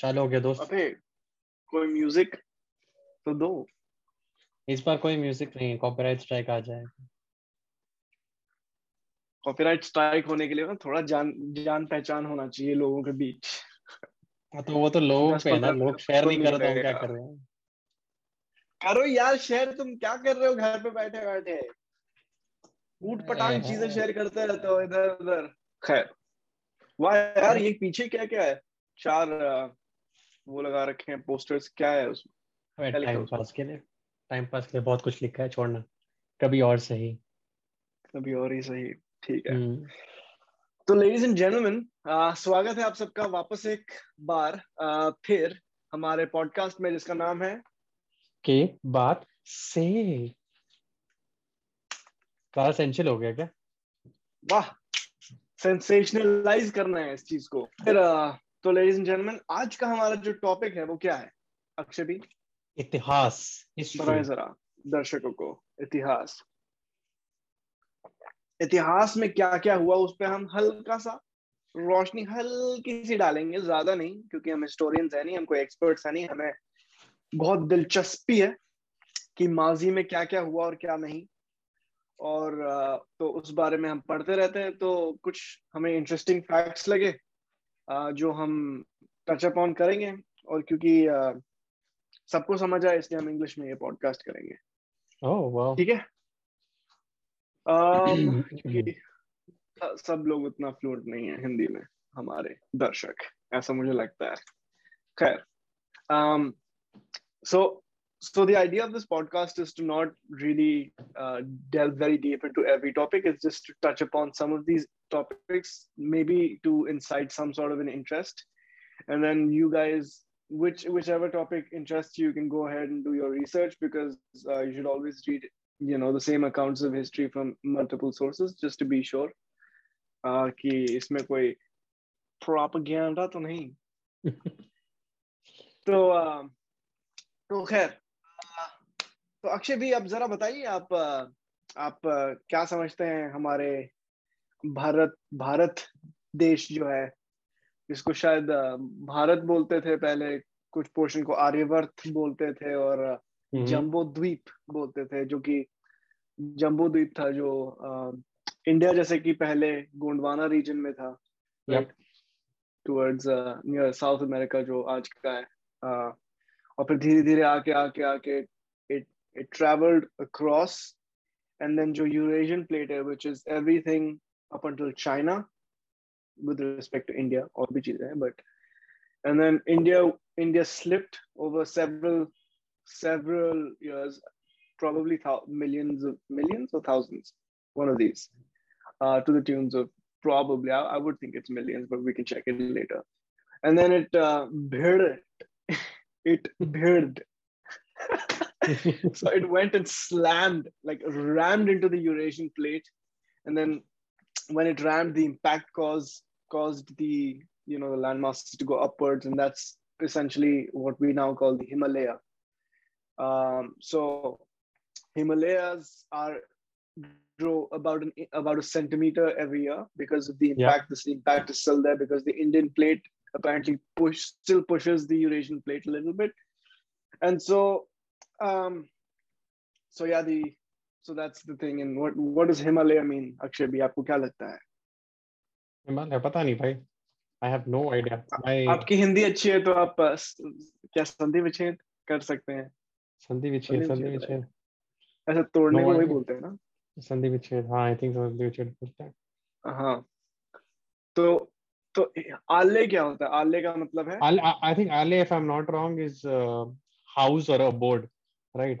चालू हो गया दोस्त। अबे कोई म्यूज़िक तो दो। इस बार कोई म्यूज़िक नहीं कॉपीराइट स्ट्राइक आ जाए। कॉपीराइट स्ट्राइक होने के लिए ना थोड़ा जान जान पहचान होना चाहिए लोगों के बीच। हाँ, तो वो तो लोगों पे ना लोग शेयर नहीं कर रहे क्या कर रहे हैं? करो यार शेयर तुम क्या कर रहे हो घर पे बैठे बैठे? ऊट पटांग चीज़ें शेयर करते रहते हो इधर उधर। खैर। वाह यार ये पीछे क्या क्या है? चार वो लगा रखे हैं पोस्टर्स क्या है उसमें? टाइम पास के लिए टाइम पास के लिए बहुत कुछ लिखा है छोड़ना। कभी और सही। अभी और ही सही ठीक है। हम्म, तो लेडीज़ एंड जेंटलमैन स्वागत है आप सबका वापस एक बार। अ, फिर हमारे पॉडकास्ट में जिसका नाम है के बात से। सारा सेंशियल हो गया क्या? वाह सेंसेशनलाइज करना है इस चीज़ को। फिर तो लेडीज़ एंड जेंटलमैन आज का हमारा जो टॉपिक है वो क्या है? अक्षय भी इतिहास बताएँ जरा दर्शकों को इतिहास. इतिहास में क्या क्या हुआ उस पर हम हल्का सा रोशनी हल्की सी डालेंगे ज़्यादा नहीं क्योंकि हम हिस्टोरियंस है नहीं हम कोई एक्सपर्ट्स है नहीं हमें बहुत दिलचस्पी है कि माजी में क्या क्या हुआ और क्या नहीं. और तो उस बारे में हम पढ़ते रहते हैं तो कुछ हमें इंटरेस्टिंग फैक्ट्स लगे जो हम टच अप ऑन करेंगे और क्योंकि सबको समझ आए इसलिए हम इंग्लिश में ये पॉडकास्ट करेंगे। oh, ठीक है? सब लोग उतना फ्लूड नहीं है हिंदी में हमारे दर्शक ऐसा मुझे लगता है। खैर so so the idea of this podcast is to not really delve very deep into every topic is just to touch upon some of these topics maybe to incite some sort of an interest and then you guys which whichever topic interests you you can go ahead and do your research because uh, you should always read you know the same accounts of history from multiple sources just to be sure uh, कि इसमें कोई propaganda तो नहीं तो uh, तो खैर तो अक्षय भी आप जरा बताइए आप अ, आप अ, क्या समझते हैं हमारे भारत भारत देश जो है जिसको शायद भारत बोलते थे पहले कुछ पोर्शन को आर्यवर्त बोलते थे और हम्म, जम्बो द्वीप बोलते थे जो कि जम्बो द्वीप था जो इंडिया जैसे कि पहले गोंडवाना रीजन में था. टुवर्ड्स नियर साउथ अमेरिका जो आज का है अ, और फिर धीरे धीरे आके आके आके it it travelled across and then जो यूरेशियन प्लेट है which is everything up until China with respect to India or eh, but and then India India slipped over several several years, probably th- millions of millions or thousands, one of these, uh, to the tunes of probably I, I, would think it's millions, but we can check it later. And then it uh, bearded, it bearded. so it went and slammed, like rammed into the Eurasian plate, and then when it rammed the impact caused caused the you know the landmasses to go upwards and that's essentially what we now call the himalaya. Um, so himalayas are grow about an about a centimeter every year because of the Yeah. impact. This impact is still there because the indian plate apparently push still pushes the eurasian plate a little bit. And so um so yeah the so that's the thing and what what does himalaya mean akshay bhi aapko kya lagta hai Himalaya पता नहीं भाई I have no idea मैं आपकी हिंदी अच्छी है तो आप अ, स- क्या संधि विच्छेद कर सकते हैं संधि विच्छेद संधि विच्छेद ऐसा तोड़ने को वही. बोलते हैं ना संधि विच्छेद हाँ आई थिंक संधि विच्छेद बोलते हैं हाँ तो तो आले क्या होता है आले का मतलब है think Ale, if I'm not wrong, is uh, house or a board, right?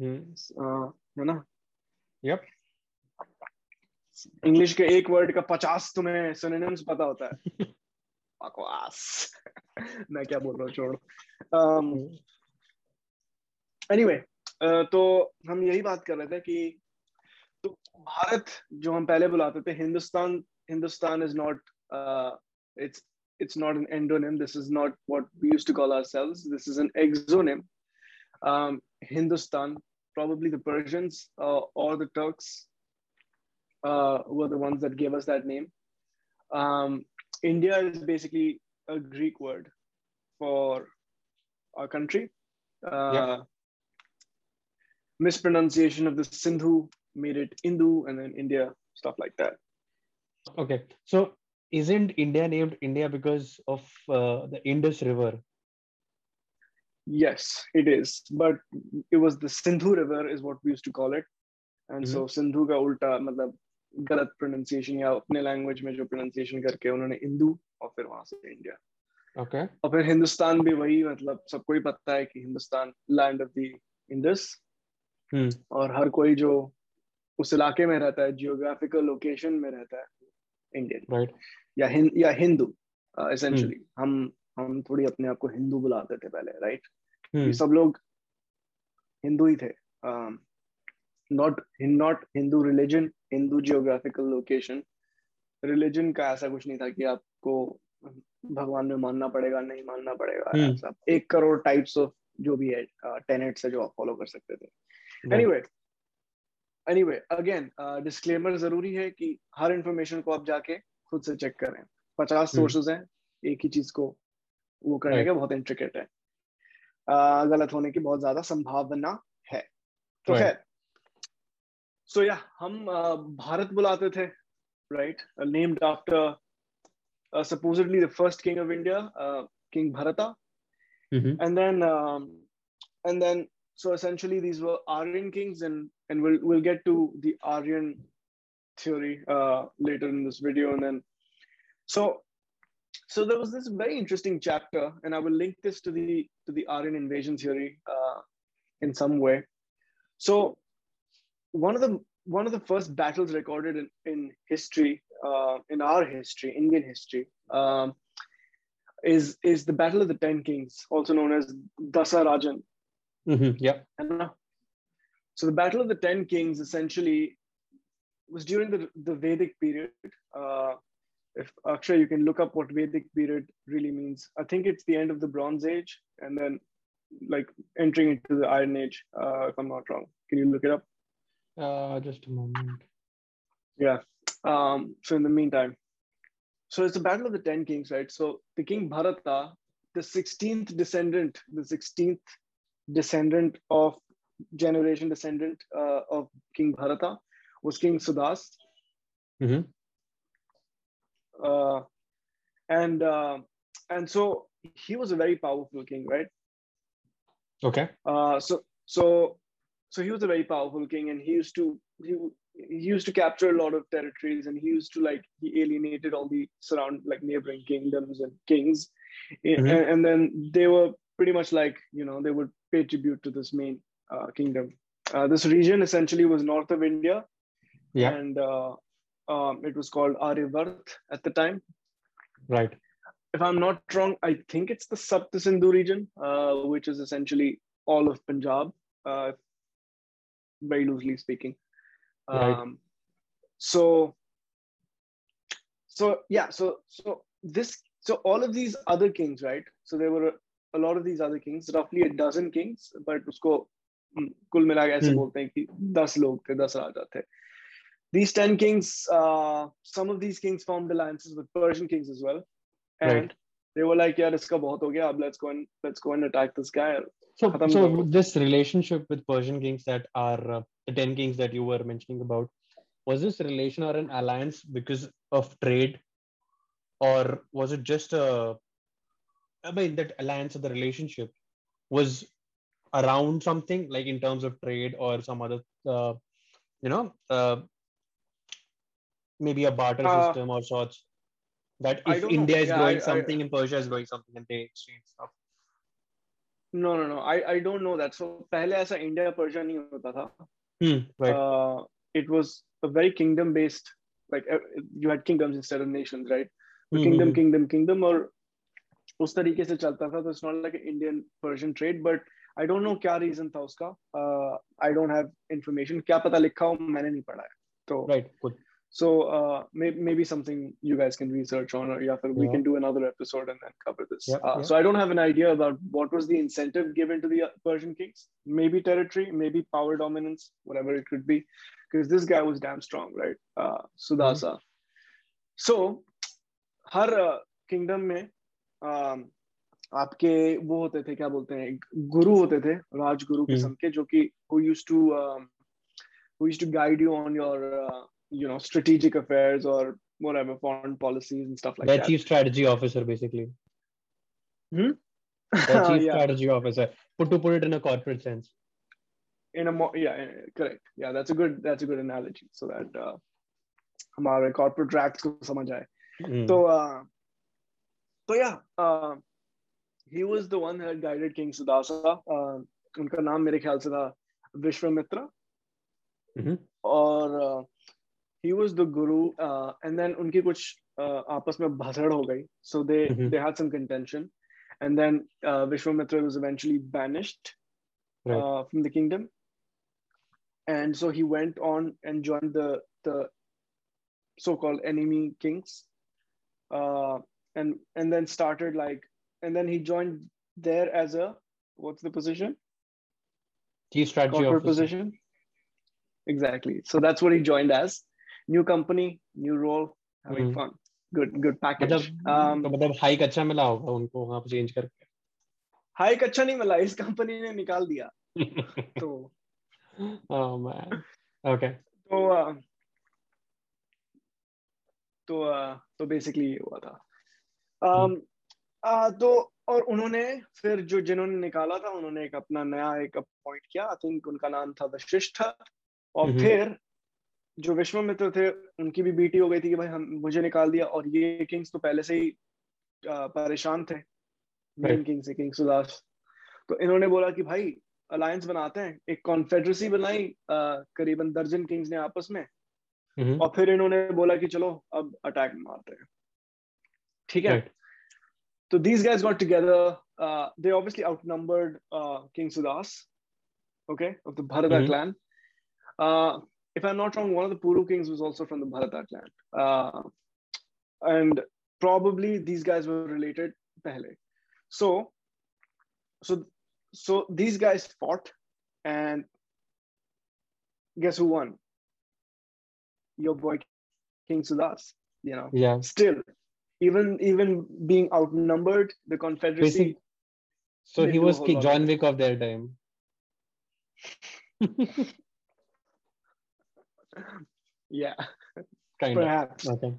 है ना Yep. इंग्लिश के एक वर्ड का पचास तुम्हें सिनोनिम्स पता होता है बकवास मैं क्या बोल रहा हूँ छोड़ो एनीवे तो हम यही बात कर रहे थे कि तो भारत जो हम पहले बुलाते थे Hindustan Hindustan is not it's it's not an endonym. This is not what we used to call ourselves. This is an exonym. Um, Hindustan, probably the Persians uh, or the Turks uh, were the ones that gave us that name. Um, India is basically a Greek word for our country. Uh, yeah. Mispronunciation of the Sindhu made it Hindu, and then India, stuff like that. Okay, so isn't India named India because of uh, the Indus River? Yes, it is. But it was the Sindhu River, is what we used to call it. And mm-hmm. so Sindhu ka ulta, matlab, गलत pronunciation या अपने language में जो pronunciation करके उन्होंने हिंदू और फिर वहां से इंडिया ओके okay. और फिर हिंदुस्तान भी वही मतलब सबको ही पता है कि Hindustan land of the Indus और हर कोई जो उस इलाके में रहता है जियोग्राफिकल लोकेशन में रहता है इंडियन राइट right. या हिं, या हिंदू एसेंशियली uh, हम हम थोड़ी अपने आप को हिंदू बुलाते थे पहले राइट right? सब लोग हिंदू ही थे। Not not Hindu religion Hindu geographical location religion का ऐसा कुछ नहीं था कि आपको भगवान में मानना पड़ेगा नहीं मानना पड़ेगा हम्म। ऐसा। एक करोड़ टाइप्स ऑफ़ जो भी है टेनेट्स है जो आप फॉलो कर सकते थे। एनीवे एनीवे अगेन डिस्क्लेमर ज़रूरी है कि हर इंफॉर्मेशन को आप जाके खुद से चेक करें। पचास सोर्सेज हम्म। हैं एक ही चीज़ को वो करने के बहुत इंट्रिकेट है। गलत होने की बहुत ज़्यादा संभावना है। तो है सो या हम भारत बुलाते थे right named after supposedly the first king of India king Bharata and then and then so essentially these were Aryan kings and and will will get to the Aryan theory later in this video and then so so there was this very interesting chapter, and I will link this to the to the Aryan invasion theory uh, in some way. So one of the one of the first battles recorded in, in history, uh, in our history, Indian history, um, is is the Battle of the Ten Kings, also known as Dasarajan. Mm-hmm, yeah. So the Battle of the Ten Kings essentially was during the, the Vedic period. Uh, if actually you can look up what Vedic period really means. I think it's the end of the Bronze Age and then like entering into the Iron Age, uh, if I'm not wrong. Can you look it up? Uh, just a moment. Yeah. Um, so in the meantime, so it's the battle of the ten kings, right? So the king Bharata, the 16th descendant, the 16th descendant of generation descendant uh, of King Bharata was King Sudas. Mm-hmm. Uh, and uh, and so he was a very powerful king, right? Okay. Uh, so so so he was a very powerful king and he used to he, he used to capture a lot of territories and he used to like he alienated all the surround like neighboring kingdoms and kings mm-hmm. and, and, then they were pretty much like you know they would pay tribute to this main uh, kingdom uh, this region essentially was north of india yeah and uh, um, it was called Aryavart at the time right if i'm not wrong i think it's the Sapta Sindhu region uh, which is essentially all of punjab uh, very loosely speaking. Right. Um, so, so yeah, so so this so all of these other kings, right? So there were a, a lot of these other kings, roughly a dozen kings, but उसको कुल मिला के ऐसे hmm. बोलते हैं कि दस लोग थे दस राजा थे these 10 kings uh, some of these kings formed alliances with persian kings as well and right. they were like yeah iska bahut ho gaya let's go and let's go and attack this guy so, so this relationship with Persian kings that are uh, the 10 kings that you were mentioning about, was this relation or an alliance because of trade? Or was it just a, I mean, that alliance or the relationship was around something like in terms of trade or some other, uh, you know, uh, maybe a barter uh, system or sorts? That if India know. is yeah, growing I, something I, and Persia is growing something and they exchange stuff. No, no, no. I, I don't know that. So पहले ऐसा India Persia नहीं होता था. Hmm, right. Uh, it was a very kingdom based. Like uh, you had kingdoms instead of nations, right? So mm-hmm. Kingdom, kingdom, kingdom, or उस तरीके से चलता था तो it's not like Indian Persian trade but I don't know क्या reason था उसका I don't have information क्या पता लिखा हो मैंने नहीं पढ़ा है तो right good So uh, may, maybe something you guys can research on, or yeah, we Yeah. can do another episode and then cover this. Yeah, uh, yeah. So I don't have an idea about what was the incentive given to the uh, Persian kings. Maybe territory, maybe power dominance, whatever it could be, because this guy was damn strong, right? Uh, Sudasa. So her kingdom में um, आपके वो होते थे क्या बोलते हैं एक गुरु होते थे राजगुरु हम्म। किस्म के जो कि who used to um, who used to guide you on your uh, you know strategic affairs or whatever foreign policies and stuff like Their that. chief strategy officer, basically. Hmm? Their chief yeah, strategy officer. Put to put it in a corporate sense. in a more yeah, eh, correct. Yeah, that's a good that's a good analogy. So that uh, हमारे corporate tracks को समझ आए. Mm. So uh, so yeah, uh, he was the one that guided King Sudasa. Uh, उनका नाम मेरे ख्याल से था विश्वामित्र Mhm. और uh, he was the guru uh, and then unki kuch uh, aapas mein bhasad ho so they mm-hmm. they had some contention. And then uh, vishwamitra was eventually banished uh, from the kingdom. And so he went on and joined the the so-called enemy kings. And and then started like and then he joined there as a what's the position? Chief strategy officer. position. Exactly. So that's what he joined as. New company, new role, having Mhm. fun. Good, good package. मतलब Um, तो मतलब hike अच्छा मिला होगा उनको वहाँ पे change करके हाइक अच्छा नहीं मिला इस कंपनी ने निकाल दिया तो oh man okay तो uh, तो uh, तो बेसिकली ये हुआ था um, uh, तो और उन्होंने फिर जो जिन्होंने निकाला था उन्होंने एक अपना नया एक अपॉइंट किया आई थिंक उनका नाम था वशिष्ठ और Mhm. फिर जो विश्वामित्र थे उनकी भी बीटी हो गई थी कि भाई हम मुझे निकाल दिया और ये किंग्स तो पहले से ही परेशान थे मेन. किंग से किंग सुदास तो इन्होंने बोला कि भाई अलायंस बनाते हैं एक कॉन्फेडरेसी बनाई करीबन दर्जन किंग्स ने आपस में Mhm. और फिर इन्होंने बोला कि चलो अब अटैक मारते हैं ठीक है तो these together. Uh, they obviously outnumbered uh, King Sudas, okay, of the Bharata clan. Uh, if I'm not wrong, one of the Puru kings was also from the Bharata clan. Uh, and probably these guys were related pehle. So, so, so these guys fought, and guess who won? Your boy King Sudas. You know, yeah still even even being outnumbered the confederacy Basic- so he was whole Ki- lot of John. Wick of their time yeah kind of perhaps okay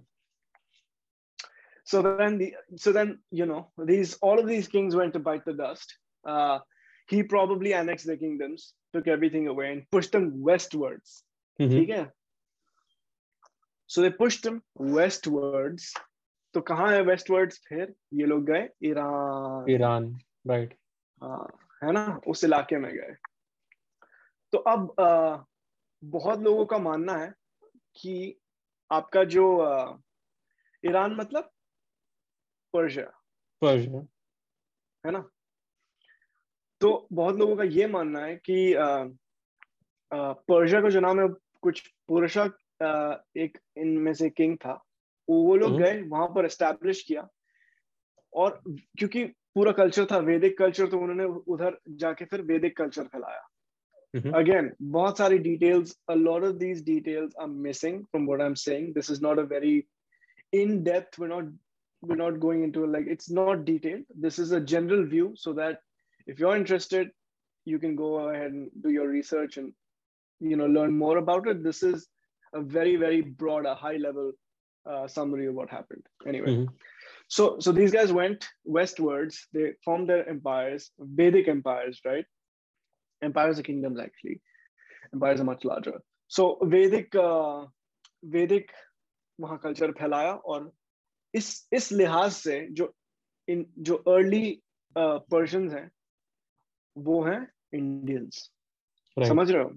so then the so then you know these all of these kings went to bite the dust uh he probably annexed their kingdoms took everything away and pushed them westwards Mhm. ठीक है so they pushed him westwards तो कहाँ है westwards फिर ये लोग गए Iran Iran right हाँ, है ना उस इलाके में गए तो अब अ, बहुत लोगों का मानना है कि आपका जो ईरान मतलब पर्शिया। Persia है ना? तो बहुत लोगों का ये मानना है कि पर्शिया का जो नाम है कुछ पुरुषा एक इनमें से किंग था। वो लोग हम्म। गए वहाँ पर एस्टैब्लिश किया। और क्योंकि पूरा कल्चर था वैदिक कल्चर तो उन्होंने उधर जाके फिर वैदिक कल्चर फैलाया। Mhm. again बहुत सारी details a lot of these details are missing from what i'm saying this is not a very in depth we're not we're not going into like it's not detailed this is a general view so that if you're interested you can go ahead and do your research and you know learn more about it this is a very very broad a high level uh, summary of what happened anyway Mhm. so so these guys went westwards they formed their empires vedic empires right Empires are kingdoms actually. Empires are much larger. So vedic uh, vedic वहाँ culture फैलाया और इस इस लिहाज से जो इन जो early Persians हैं वो हैं इंडियंस right. समझ रहे हो?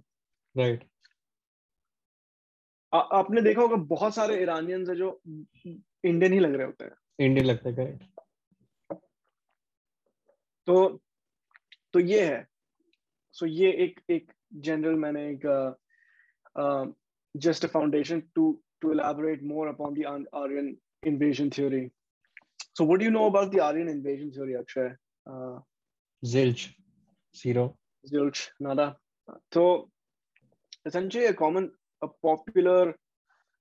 Right. आ, आपने देखा होगा बहुत सारे ईरानियंस है जो इंडियन ही लग रहे होते हैं। इंडियन लगता है correct. तो तो ये है। सो so ये एक एक जनरल मैंने एक just a foundation to to elaborate more upon the Aryan invasion theory. So, what do you know about the Aryan invasion theory, Akshay? Uh, Zilch, zero. Zilch, nada. So, essentially, a common, a popular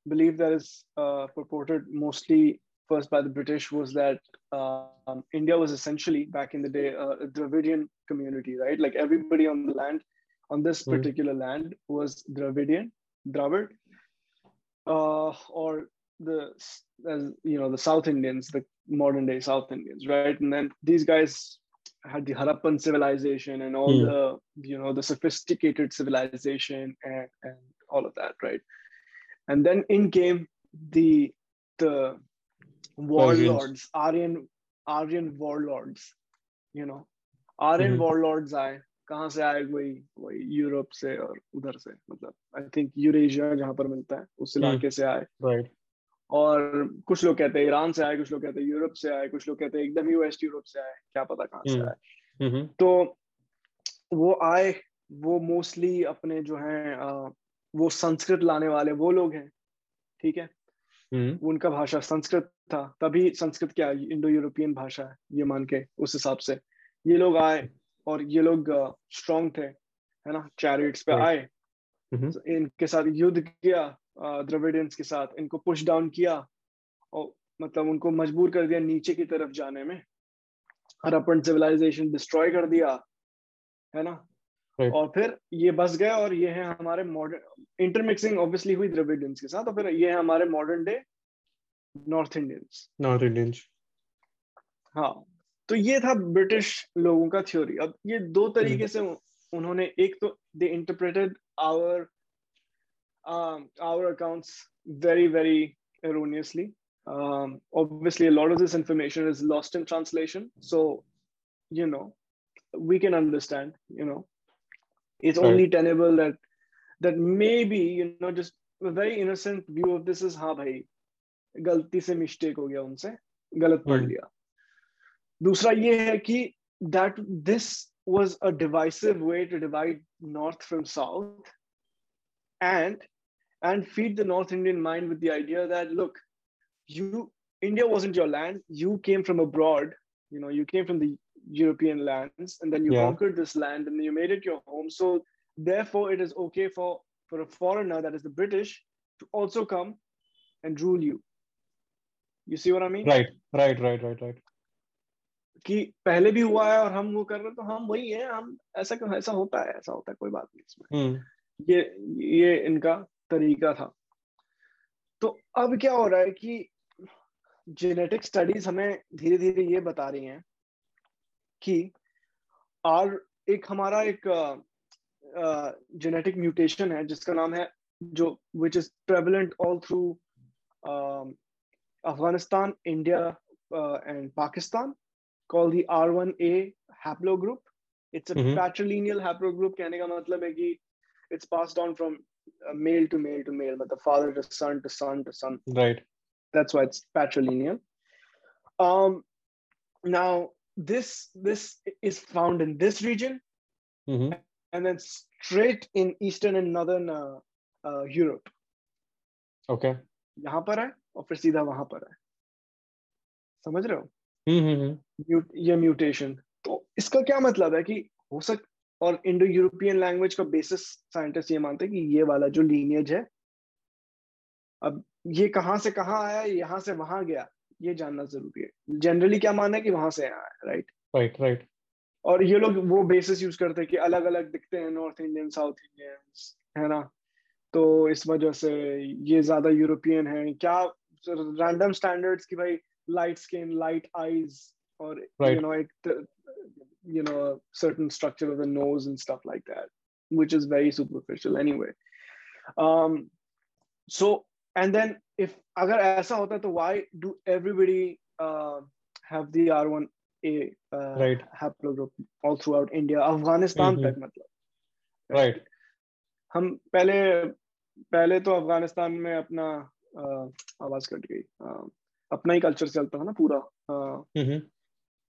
belief that is uh, purported mostly first by the British was that um, India was essentially back in the day uh, a Dravidian community, right? Like everybody on the land, on this hmm. particular mm. land, was Dravidian, Dravid, uh, or the as you know the South Indians, the modern day South Indians, right? And then these guys had the Harappan civilization and all mm. the you know the sophisticated civilization and, and all of that, right? And then in came the the warlords, Aryan Aryan warlords, you know, Aryan mm-hmm. warlords आए कहाँ से आए वही वही Europe से और उधर से मतलब आई थिंक यूरेशिया जहाँ पर मिलता है उस हम्म। इलाके से आए राइट और कुछ लोग कहते हैं ईरान से आए कुछ लोग कहते हैं यूरोप से आए कुछ लोग कहते हैं एकदम ही वेस्ट यूरोप से आए क्या पता कहाँ से हम्म। आए हम्म। तो वो आए वो मोस्टली अपने जो है वो संस्कृत लाने वाले वो लोग हैं ठीक है उनका भाषा संस्कृत था तभी संस्कृत क्या इंडो यूरोपियन भाषा है ये मान के उस हिसाब से। ये लोग आए और ये लोग स्ट्रॉन्ग थे है ना? चैरिट्स पे आए। तो इनके साथ युद्ध किया द्रविडियंस के साथ इनको पुश डाउन किया और मतलब उनको मजबूर कर दिया नीचे की तरफ़ जाने में हरप्पन सिविलाइजेशन डिस्ट्रॉय कर दिया है ना? Right. और फिर ये बस गए और ये है हमारे मॉडर्न इंटरमिक्सिंग ऑब्वियसली हुई द्रविडियंस के साथ और फिर ये है हमारे modern day North Indians. North Indians. हाँ तो ये था ब्रिटिश लोगों का थ्योरी। अब ये दो तरीके हम्म। से उन्होंने एक तो they interpreted our our accounts very very erroneously obviously lot of this information is lost in translation so you know we can understand you know it's only tenable that that may be you know just very innocent view of this is हा भाई गलती से mistake हो गया उनसे गलत पढ़ लिया दूसरा ये है कि that this was a divisive way to divide north from south and and feed the north indian mind with the idea that look you india wasn't your land you came from abroad you know you came from the european lands and then you yeah. conquered this land and you made it your home so therefore it is okay for for a foreigner that is the british to also come and rule you You see what I mean? Right, right, right, right, right. कि पहले भी हुआ है और हम वो कर रहे तो हम वही है हम ऐसा क्यों ऐसा होता है ऐसा होता है कोई बात नहीं इसमें hmm. ये ये इनका तरीका था तो अब क्या हो रहा है कि जेनेटिक स्टडीज़ हमें धीरे धीरे ये बता रही हैं कि आर एक हमारा एक जेनेटिक म्यूटेशन है जिसका नाम है जो which is prevalent all through Afghanistan, India, uh, and Pakistan called the R1A haplogroup. It's a mm-hmm. patrilineal haplogroup. कहने का मतलब है कि it's passed on from uh, male to male to male, but the father to son to son to son. Right. That's why it's patrilineal. Um, now this this is found in this region, mm-hmm. and then straight in eastern and northern uh, uh, Europe. Okay. यहाँ पर है और फिर सीधा वहाँ पर है। समझ रहे हो? हम्म, हम्म, हम्म। ये म्यूटेशन तो इसका क्या मतलब है कि हो सक और इंडो यूरोपियन लैंग्वेज का बेसिस साइंटिस्ट ये मानते हैं कि ये वाला जो लीनियज है अब ये कहाँ से कहाँ आया यहाँ से वहाँ गया ये जानना ज़रूरी है। जनरली क्या मानना है कि वहाँ से आया है राइट राइट राइट और ये लोग वो बेसिस यूज़ करते हैं कि अलग अलग दिखते हैं नॉर्थ इंडियन साउथ इंडियन है ना? तो इस वजह से ये ज़्यादा यूरोपियन है। क्या random standards ki bhai light skin light eyes or right. you know like you know a certain structure of the nose and stuff like that which is very superficial anyway um so and then if agar aisa hota to why do everybody uh, have the r1a uh, right haplogroup all throughout india afghanistan mm-hmm. tak matlab right हम पहले पहले तो अफ़गानिस्तान में अपना आवाज़ cut गई। अपना ही culture चलता था ना पूरा।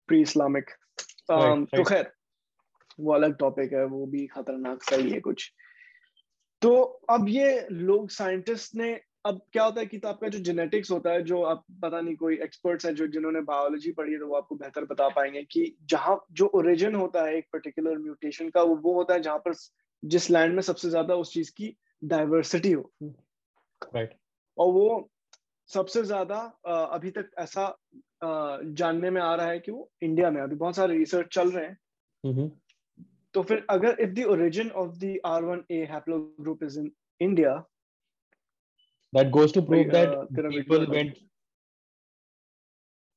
प्री इस्लामिक तो खैर वो अलग टॉपिक है वो भी खतरनाक सही है कुछ। तो अब ये लोग साइंटिस्ट ने अब क्या होता है कि तो आपका जो जेनेटिक्स होता है जो आप पता नहीं कोई एक्सपर्ट्स हैं जो जिन्होंने बायोलॉजी पढ़ी है तो वो आपको बेहतर बता पाएँगे कि जहाँ जो ओरिजिन होता है एक पर्टिकुलर म्यूटेशन का वो वो होता है जहाँ पर जिस लैंड में सबसे ज़्यादा उस चीज़ की डाइवर्सिटी हो। Right right. और वो सबसे ज़्यादा अभी तक ऐसा जानने में आ रहा है कि वो इंडिया में अभी बहुत सारे रिसर्च चल रहे हैं mm-hmm. तो फिर अगर if the origin of the R one A haplogroup is in India that goes to prove uh, that people went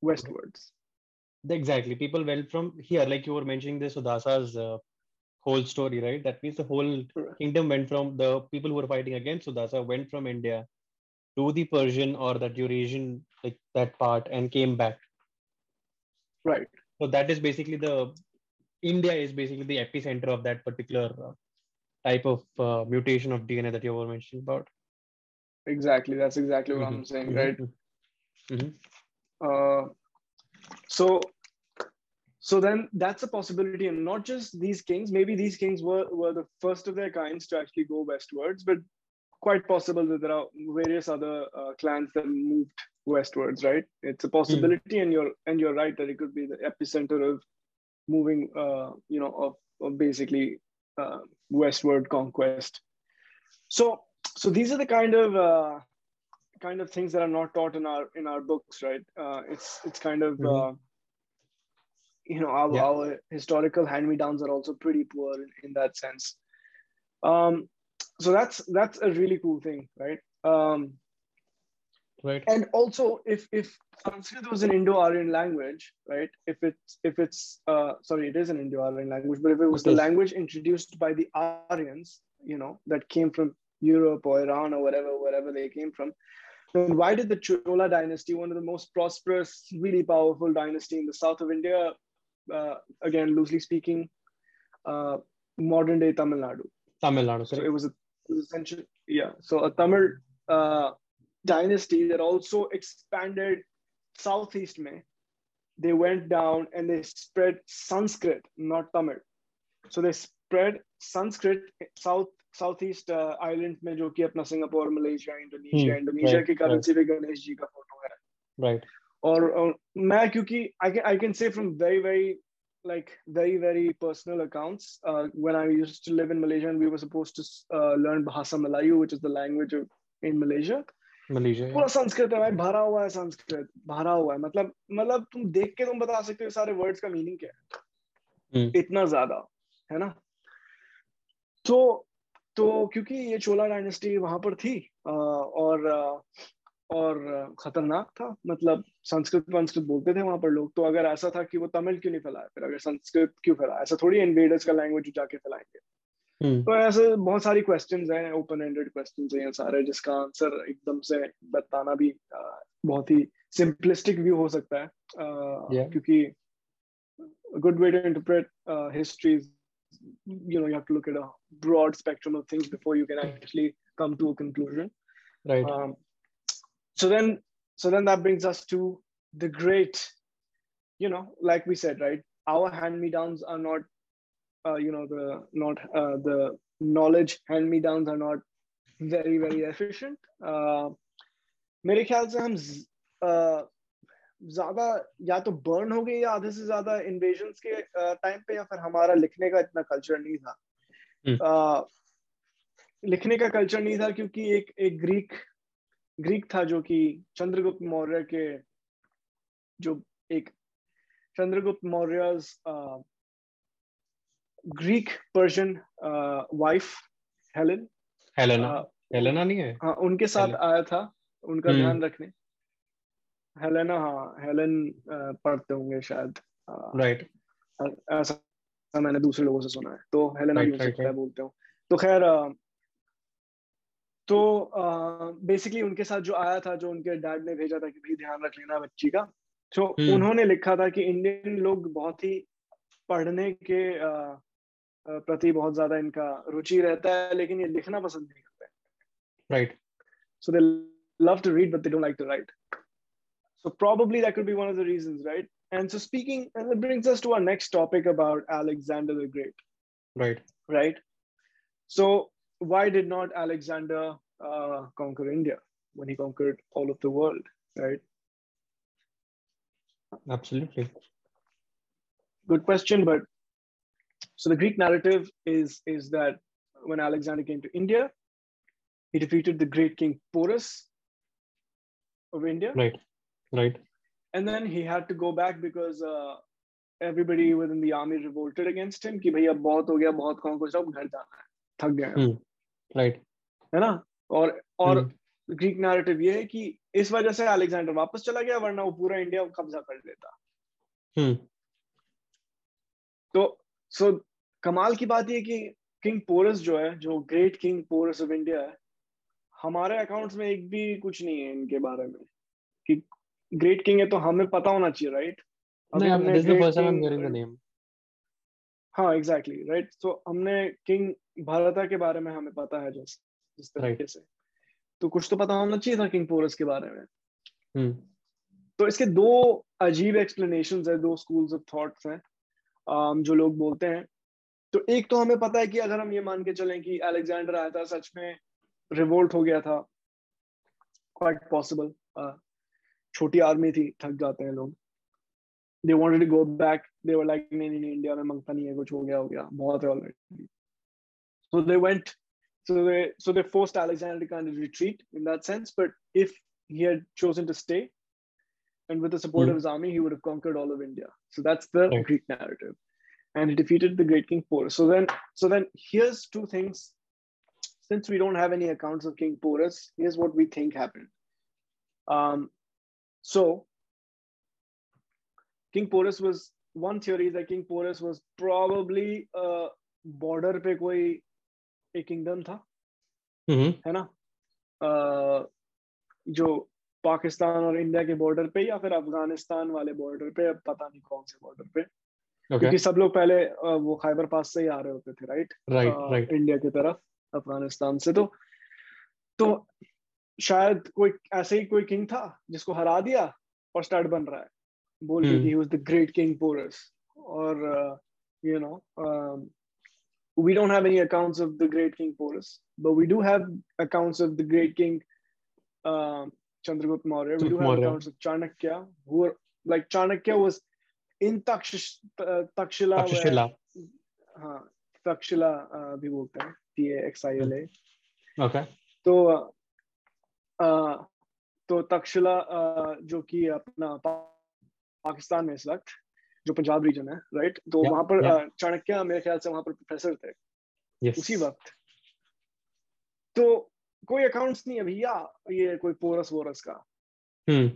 westwards exactly people went from here like you were mentioning this Sudasa's uh, whole story right that means the whole right. kingdom went from the people who were fighting against Sudasa went from India to the Persian or that Eurasian like that part and came back. Right. So that is basically the India is basically the epicenter of that particular uh, type of uh, mutation of DNA that you were mentioning about. Exactly. That's exactly what mm-hmm. i'm saying right? Mm-hmm. uh, so so then that's a possibility and not just these kings. Maybe these kings were were the first of their kinds to actually go westwards but quite possible that there are various other uh, clans that moved westwards right it's a possibility mm. and you're and you're right that it could be the epicenter of moving uh, you know of, of basically uh, westward conquest so so these are the kind of uh, kind of things that are not taught in our in our books right uh, it's it's kind of mm-hmm. uh, you know our, yeah. our historical hand me downs are also pretty poor in, in, that sense um so that's that's a really cool thing right um right and also if if sanskrit was an indo-aryan language right if it's if it's uh sorry it is an indo-aryan language but if it was the language introduced by the aryans you know that came from Europe or Iran or whatever, wherever they came from. Then why did the Chola dynasty, one of the most prosperous, really powerful dynasty in the south of India, uh, again loosely speaking, uh, modern day Tamil Nadu. Tamil Nadu. So it was, a, it was essentially yeah. So a Tamil uh, dynasty that also expanded southeast May. They went down and they spread Sanskrit, not Tamil. So they spread Sanskrit south south east island में जो कि अपना Singapore Malaysia Indonesia Indonesia की currency पे गणेश जी का photo है right और मैं क्योंकि I can I can say from very very like very very personal accounts uh, when i used to live in malaysia and we were supposed to uh, learn bahasa malayu which is the language of in malaysia Malaysia पूरा संस्कृत है भाई भरा हुआ है संस्कृत भरा हुआ है मतलब मतलब तुम देख के तुम बता सकते हो सारे वर्ड्स का मीनिंग क्या है hmm. इतना ज़्यादा है ना तो तो क्योंकि ये चोला डायनेस्टी वहाँ पर थी और और खतरनाक था। मतलब संस्कृत संस्कृत बोलते थे वहाँ पर लोग। तो अगर ऐसा था कि वो तमिल क्यों नहीं फैलाया फिर अगर संस्कृत क्यों फैलाया ऐसा थोड़ी इन्वेडर्स का लैंग्वेज जाके फैलाएँगे। हम्म। तो ऐसे बहुत सारी क्वेश्चन हैं ओपन एंडेड क्वेश्चन हैं सारे जिसका आंसर एकदम से बताना भी बहुत ही सिंपलिस्टिक व्यू हो सकता है। yeah. क्योंकि good way to interpret history you know you have to look at a broad spectrum of things before you can actually come to a conclusion right. Um, so then so then that brings us to the great you know like we said right our hand me downs are not uh, you know the not uh, the knowledge hand me downs are not very very efficient uh, मेरे ख्याल से हम ज्यादा या तो burn हो गई या आधे से ज्यादा इन्वेजन के टाइम पे या फिर हमारा लिखने का इतना कल्चर नहीं था uh, लिखने का कल्चर नहीं था क्योंकि एक एक ग्रीक ग्रीक था जो कि चंद्रगुप्त मौर्य के जो एक Chandragupta Maurya Greek Persian wife Helen Helena Helena नहीं है हाँ उनके साथ Helena. आया था उनका हम्म। ध्यान रखने हेलेना हाँ हेलेन पढ़ते होंगे शायद राइट right. ऐसा मैंने दूसरे लोगों से सुना है तो हेलेना right, right, right. बोलते हो तो खैर तो बेसिकली उनके साथ जो आया था जो उनके डैड ने भेजा था कि भाई ध्यान रख लेना बच्ची का तो हम्म। उन्होंने लिखा था कि इंडियन लोग बहुत ही पढ़ने के प्रति बहुत ज़्यादा इनका रुचि रहता है लेकिन ये लिखना पसंद नहीं करते। Right so they love to read but they don't like to write so probably that could be one of the reasons right and so speaking brings us to our next topic about Alexander the great right right so why did not Alexander uh, conquer India when he conquered all of the world? Right. Absolutely. Good question, but so the Greek narrative is is that when Alexander came to India, he defeated the great king Porus of India. Right. Right. And then he had to go back because uh, everybody within the army revolted against him कि भैया बहुत हो गया बहुत कौन को सब घर जाना है थक गए Hmm. Right. है ना और और. ग्रीक नैरेटिव ये है कि इस वजह से अलेक्जेंडर वापस चला गया वरना वो पूरा इंडिया कब्जा कर लेता Hmm. तो सो कमाल की बात ये कि किंग पोरस जो है जो great king Porus of India है हमारे अकाउंट्स में एक भी कुछ नहीं है इनके बारे में कि ग्रेट किंग है तो हमें पता होना चाहिए राइट. हाँ एग्जैक्टली राइट सो हमने किंग भारता के बारे में हमें पता है जिस जिस तरीके से। तो कुछ तो पता होना चाहिए था किंग पोरस के बारे में। Hmm. तो इसके दो अजीब एक्सप्लेनेशन है दो स्कूल्स ऑफ़ थॉट्स हैं um, जो लोग बोलते हैं। तो एक तो हमें पता है कि अगर हम ये मान के चलें कि अलेक्जेंडर आया था सच में रिवोल्ट हो गया था। क्वाइट पॉसिबल छोटी आर्मी थी थक जाते हैं लोग। They wanted to go back they were like नहीं नहीं नहीं, इंडिया में मंगता नहीं है कुछ हो गया हो गया बहुत है already so they went so they so they forced alexander to kind of retreat in that sense but if he had chosen to stay and with the support Hmm. of his army he would have conquered all of india so that's the Right. greek narrative and he defeated the great king porus so then so then here's two things since we don't have any accounts of king porus here's what we think happened um so king porus was one theory that king porus was probably uh border पे कोई एक kingdom था hmm है ना अ, जो पाकिस्तान और India के border पे या फिर अफ़गानिस्तान वाले बॉर्डर पे अब पता नहीं कौन से बॉर्डर पे Okay. क्योंकि सब लोग पहले वो खैबर पास से ही आ रहे होते थे राइट Right. Right. इंडिया की तरफ़ अफ़गानिस्तान से तो तो शायद कोई ऐसे ही कोई किंग था जिसको हरा दिया और स्टार्ट बन रहा है बोल Hmm. He was the great king Porus और you know we don't have any accounts of the great king porus but we do have accounts of the great king um, chandragupta maurya we do have Maurya. accounts of chanakya who were like chanakya was in Takshish, uh, takshila where- Takshashila. हाँ तक्षशिला अ, भी बोलते हैं T A X I L A Okay. तो अ, तो तक्षशिला अ, जो कि अपना पा- पाकिस्तान में इस वक्त जो पंजाब रीजन है राइट तो Yeah, वहाँ पर yeah. चाणक्य मेरे ख्याल से वहाँ पर प्रोफेसर थे Yes. उसी वक्त तो कोई अकाउंट्स नहीं है भैया ये कोई पोरस वोरस का Hmm.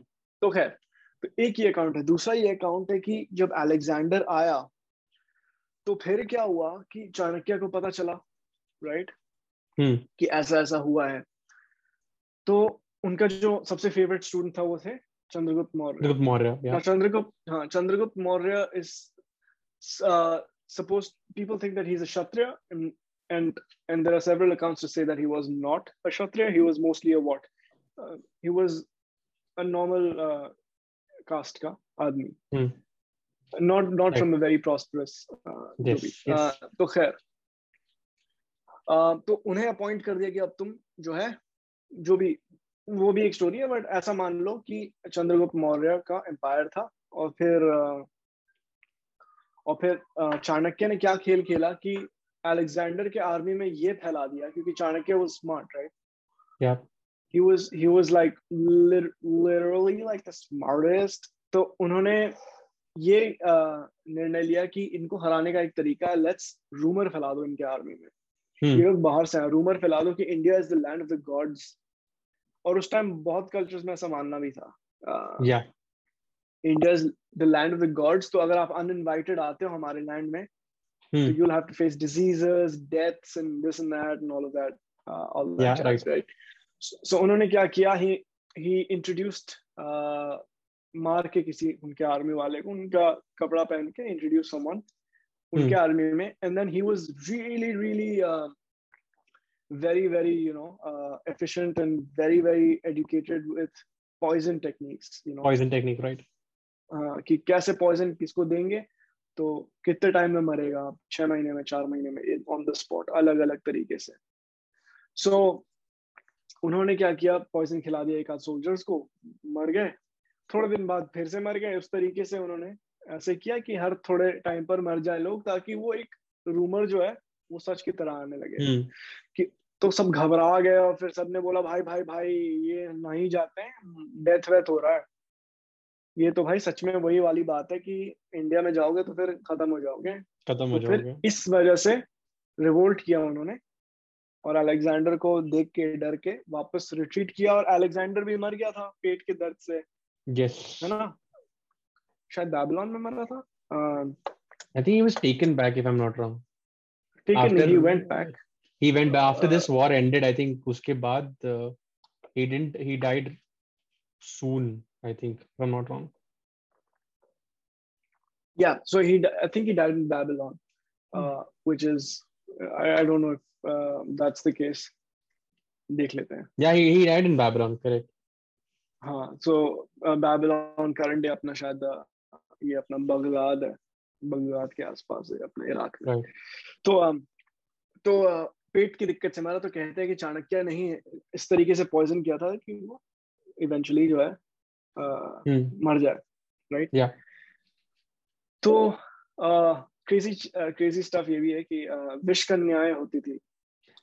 तो खैर तो एक ही अकाउंट है दूसरा ये अकाउंट है कि जब अलेक्जेंडर आया तो फिर क्या हुआ कि चाणक्य को पता चला राइट Hmm. कि ऐसा ऐसा हुआ है तो उनका जो सबसे फेवरेट स्टूडेंट था वो थे Chandragupta Maurya Chandragupta Maurya. Now, Yeah. Chandragupta हाँ Chandragupta Maurya is uh, supposed people think that he's a kshatriya and and and there are several accounts to say that he was not a kshatriya he was mostly a what uh, he was a normal uh, caste का आदमी Hmm. not not Right. from a very prosperous uh, Yes, yes. uh, तो खैर uh, तो उन्हें appoint कर दिया कि अब तुम जो है जो भी वो भी एक स्टोरी है बट ऐसा मान लो कि चंद्रगुप्त मौर्य का एम्पायर था और फिर और फिर चाणक्य ने क्या खेल खेला कि अलेक्जेंडर के आर्मी में ये फैला दिया क्योंकि Chanakya was smart right like lit- literally like the तो उन्होंने ये निर्णय लिया कि इनको हराने का एक तरीका है लेट्स रूमर फैला दो इनके आर्मी में। Hmm. ये लोग बाहर से रूमर फैला दो कि India is the land of the gods और उस टाइम बहुत कल्चर्स में ऐसा मानना भी था। India is the land of the gods तो अगर आप अनइनवाइटेड आते हो हमारे लैंड में you will have to face diseases deaths and this and that and all of that all that right right so उन्होंने क्या किया? ही ही इंट्रोड्यूस्ड मार के किसी उनके आर्मी वाले को उनका कपड़ा पहन के इंट्रोड्यूस समवन hmm. उनके आर्मी में and then he was really really very very you know uh, efficient and very very educated with poison techniques. You know, Poison technique, right? uh, कि कैसे पॉइजन किसको देंगे? तो कितने टाइम में मरेगा आप? छह महीने में चार महीने में ऑन द स्पॉट अलग अलग तरीके से। सो so, उन्होंने क्या किया? पॉइजन खिला दिया एक आध सोल्जर्स को मर गए। थोड़े दिन बाद फिर से मर गए। उस तरीके से उन्होंने ऐसे किया कि हर थोड़े टाइम पर मर जाए लोग ताकि वो एक रूमर जो है वो सच की तरह आने लगे। हम्म। कि तो सब घबरा गए और फिर सबने बोला भाई भाई भाई ये नहीं जाते हैं डेथ वेथ हो रहा है। ये तो भाई सच में वही वाली बात है कि इंडिया में जाओगे तो फिर खत्म हो जाओगे। खत्म हो तो जाओगे। इस वजह से रिवोल्ट किया उन्होंने और अलेक्जेंडर को देख के डर के वापस रिट्रीट किया और अलेक्जेंडर भी मर गया था पेट के दर्द से यस है ना? शायद बैबलॉन में मरा था। I think he was taken back if I'm not wrong. Taken he went back He went back after Uh, this war ended. I think उसके बाद uh, he didn't he died soon. I think if I'm not wrong. yeah so he di- i think he died in babylon uh, which is I, I don't know if uh, that's the case देख लेते हैं Yeah, he, he died in Babylon. Correct. हाँ सो Babylon current day अपना शायद uh, ये अपना Baghdad है Baghdad के आसपास है अपने इराक में Right. तो um, तो uh, पेट की दिक्कत से। मेरा तो कहते हैं कि चाणक्य नहीं इस तरीके से पॉइजन किया था कि वो इवेंचुअली जो है मर जाए राइट या तो क्रेजी क्रेजी स्टफ़ ये भी है कि विष कन्याएँ होती थी।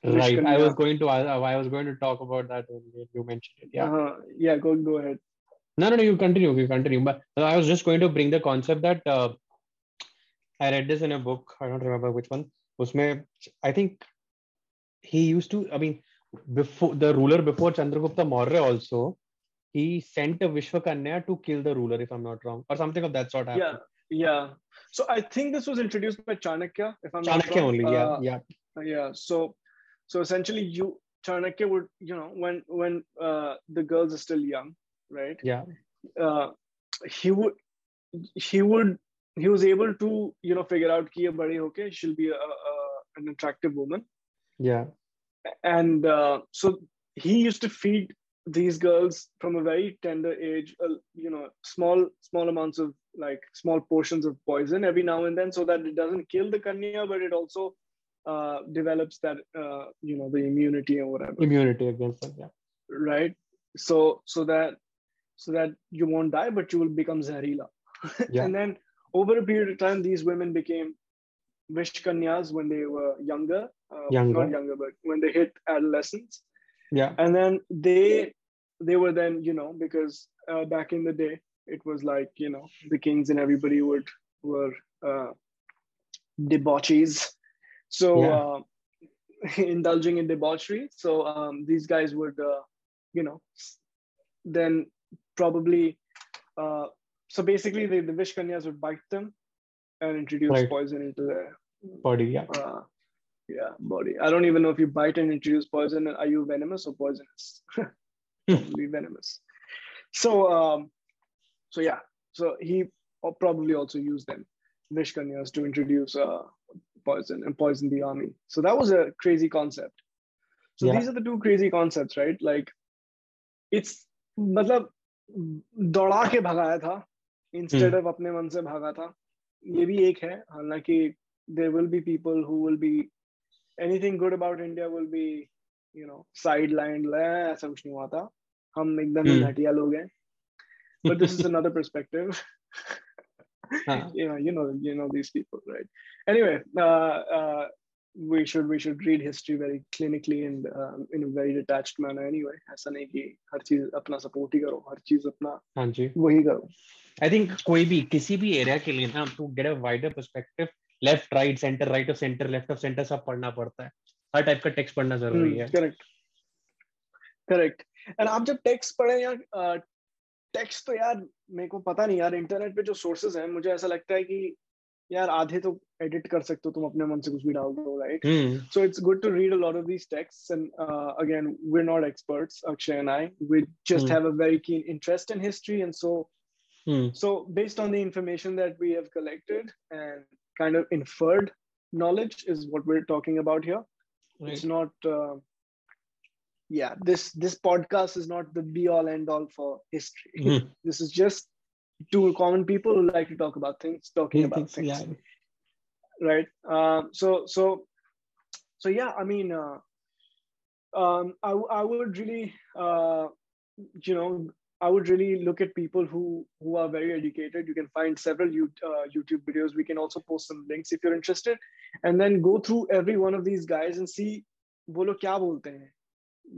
Right I was going to I was going to talk about that when you mentioned it yeah हाँ yeah go go ahead no no no you continue you continue but I was just going to bring the concept that I read this in a book I don't remember which one उसमें I think he used to, I mean, before the ruler before Chandragupta Maurya also, he sent a Vishwakanya to kill the ruler, if I'm not wrong, or something of that sort happened. Yeah, yeah. So I think this was introduced by Chanakya, if I'm Chanakya not wrong. only, yeah, uh, yeah, yeah. So, so essentially, you Chanakya would, you know, when when uh, the girls are still young, right? Yeah. Uh, he would, he would, he was able to, you know, figure out ki ye badi hoke, she'll be a, a, an attractive woman, yeah. and uh, so he used to feed these girls from a very tender age, uh, you know, small small amounts of like small portions of poison every now and then, so that it doesn't kill the kanya, but it also uh, develops that uh, you know the immunity or whatever, Immunity against them. Yeah. right? So so that so that you won't die, but you will become Zahirila. Yeah. and then over a period of time, these women became Vishkanyas when they were younger, uh, Younger. not younger, but when they hit adolescence Yeah. and then they they were then you know because uh, back in the day it was like you know the kings and everybody would were uh, debauchees so Yeah. uh, indulging in debauchery so um, these guys would uh, you know then probably uh, so basically the, the vishkanyas would bite them and introduce Right. poison into their Body. Yeah. uh, yeah, body. I don't even know if you bite and introduce poison. Are you venomous or poisonous? probably venomous. So, um, so yeah. So he o- probably also used them, Vishkanyas, to introduce uh, poison and poison the army. So that was a crazy concept. So Yeah. these are the two crazy concepts, right? Like, it's मतलब दौड़ा के भगाया था instead of अपने मन से भागा था ये भी एक है हालांकि there will be people who will be anything good about India will be you know sidelined "ले, ऐसा कुछ नहीं हुआ था हम एकदम ही Hmm. घटिया लोग हैं but this is another perspective हाँ. you know you know you know these people right anyway uh, uh, we should we should read history very clinically and uh, in a very detached manner anyway ऐसा नहीं कि हर चीज़ अपना support ही करो हर चीज़ अपना हाँ जी वही करो आई थिंक कोई भी किसी भी एरिया के लिए ना to get a wider perspective left right centre right of centre left of centre सब पढ़ना पड़ता है हर टाइप का टेक्स्ट पढ़ना ज़रूरी है करेक्ट करेक्ट एंड आप जब टेक्स्ट पढ़े या टेक्स्ट तो यार मेरे को पता नहीं यार इंटरनेट पे जो सोर्सेज हैं मुझे ऐसा लगता है कि यार आधे तो एडिट कर सकते हो तुम अपने मन से कुछ भी डाल दो right hmm good to read a lot of these texts and uh, again we're not experts akshay and i we just Hmm. have a very keen interest in history and so hmm so based on the information that we have collected and kind of inferred knowledge is what we're talking about here right. it's not uh, yeah this this podcast is not the be all end all for history mm. this is just two common people who like to talk about things talking about things yeah. right um, so so so yeah i mean uh, um, I, I would really uh, you know I would really look at people who who are very educated. You can find several uh, YouTube videos. We can also post some links if you're interested, and then go through every one of these guys and see वो लोग क्या बोलते हैं.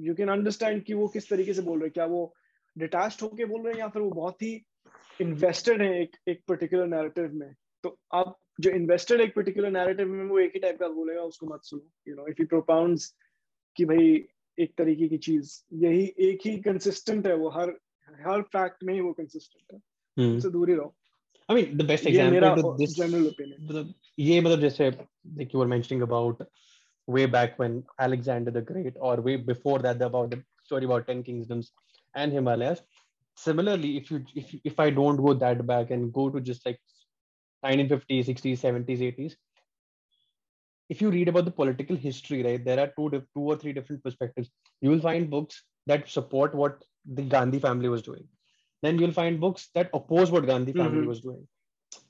You can understand कि वो किस तरीके से बोल रहे हैं. क्या वो डिटैच्ड होके बोल रहे हैं या फिर वो बहुत ही इन्वेस्टेड है एक एक पर्टिकुलर नैरेटिव में. तो आप जो इन्वेस्टेड एक पर्टिकुलर नैरेटिव में वो एक ही टाइप का बोलेगा उसको मत सुनो. You know, if he propounds कि भाई एक तरीके की चीज यही एक ही कंसिस्टेंट है वो हर हर फैक्ट में ही वो कंसिस्टेंट है उससे दूर ही रहो I mean, the best example to this general opinion. ये मतलब जैसे like you were mentioning about way back when Alexander the Great, or way before that about the story about ten kingdoms and Himalayas. Similarly, if you if if I don't go that back and go to just like 1950s, 60s, 70s, 80s, if you read about the political history, right, there are two two or three different perspectives. You will find books that support what the Gandhi family was doing. Then you'll find books that oppose what Gandhi family mm-hmm. was doing.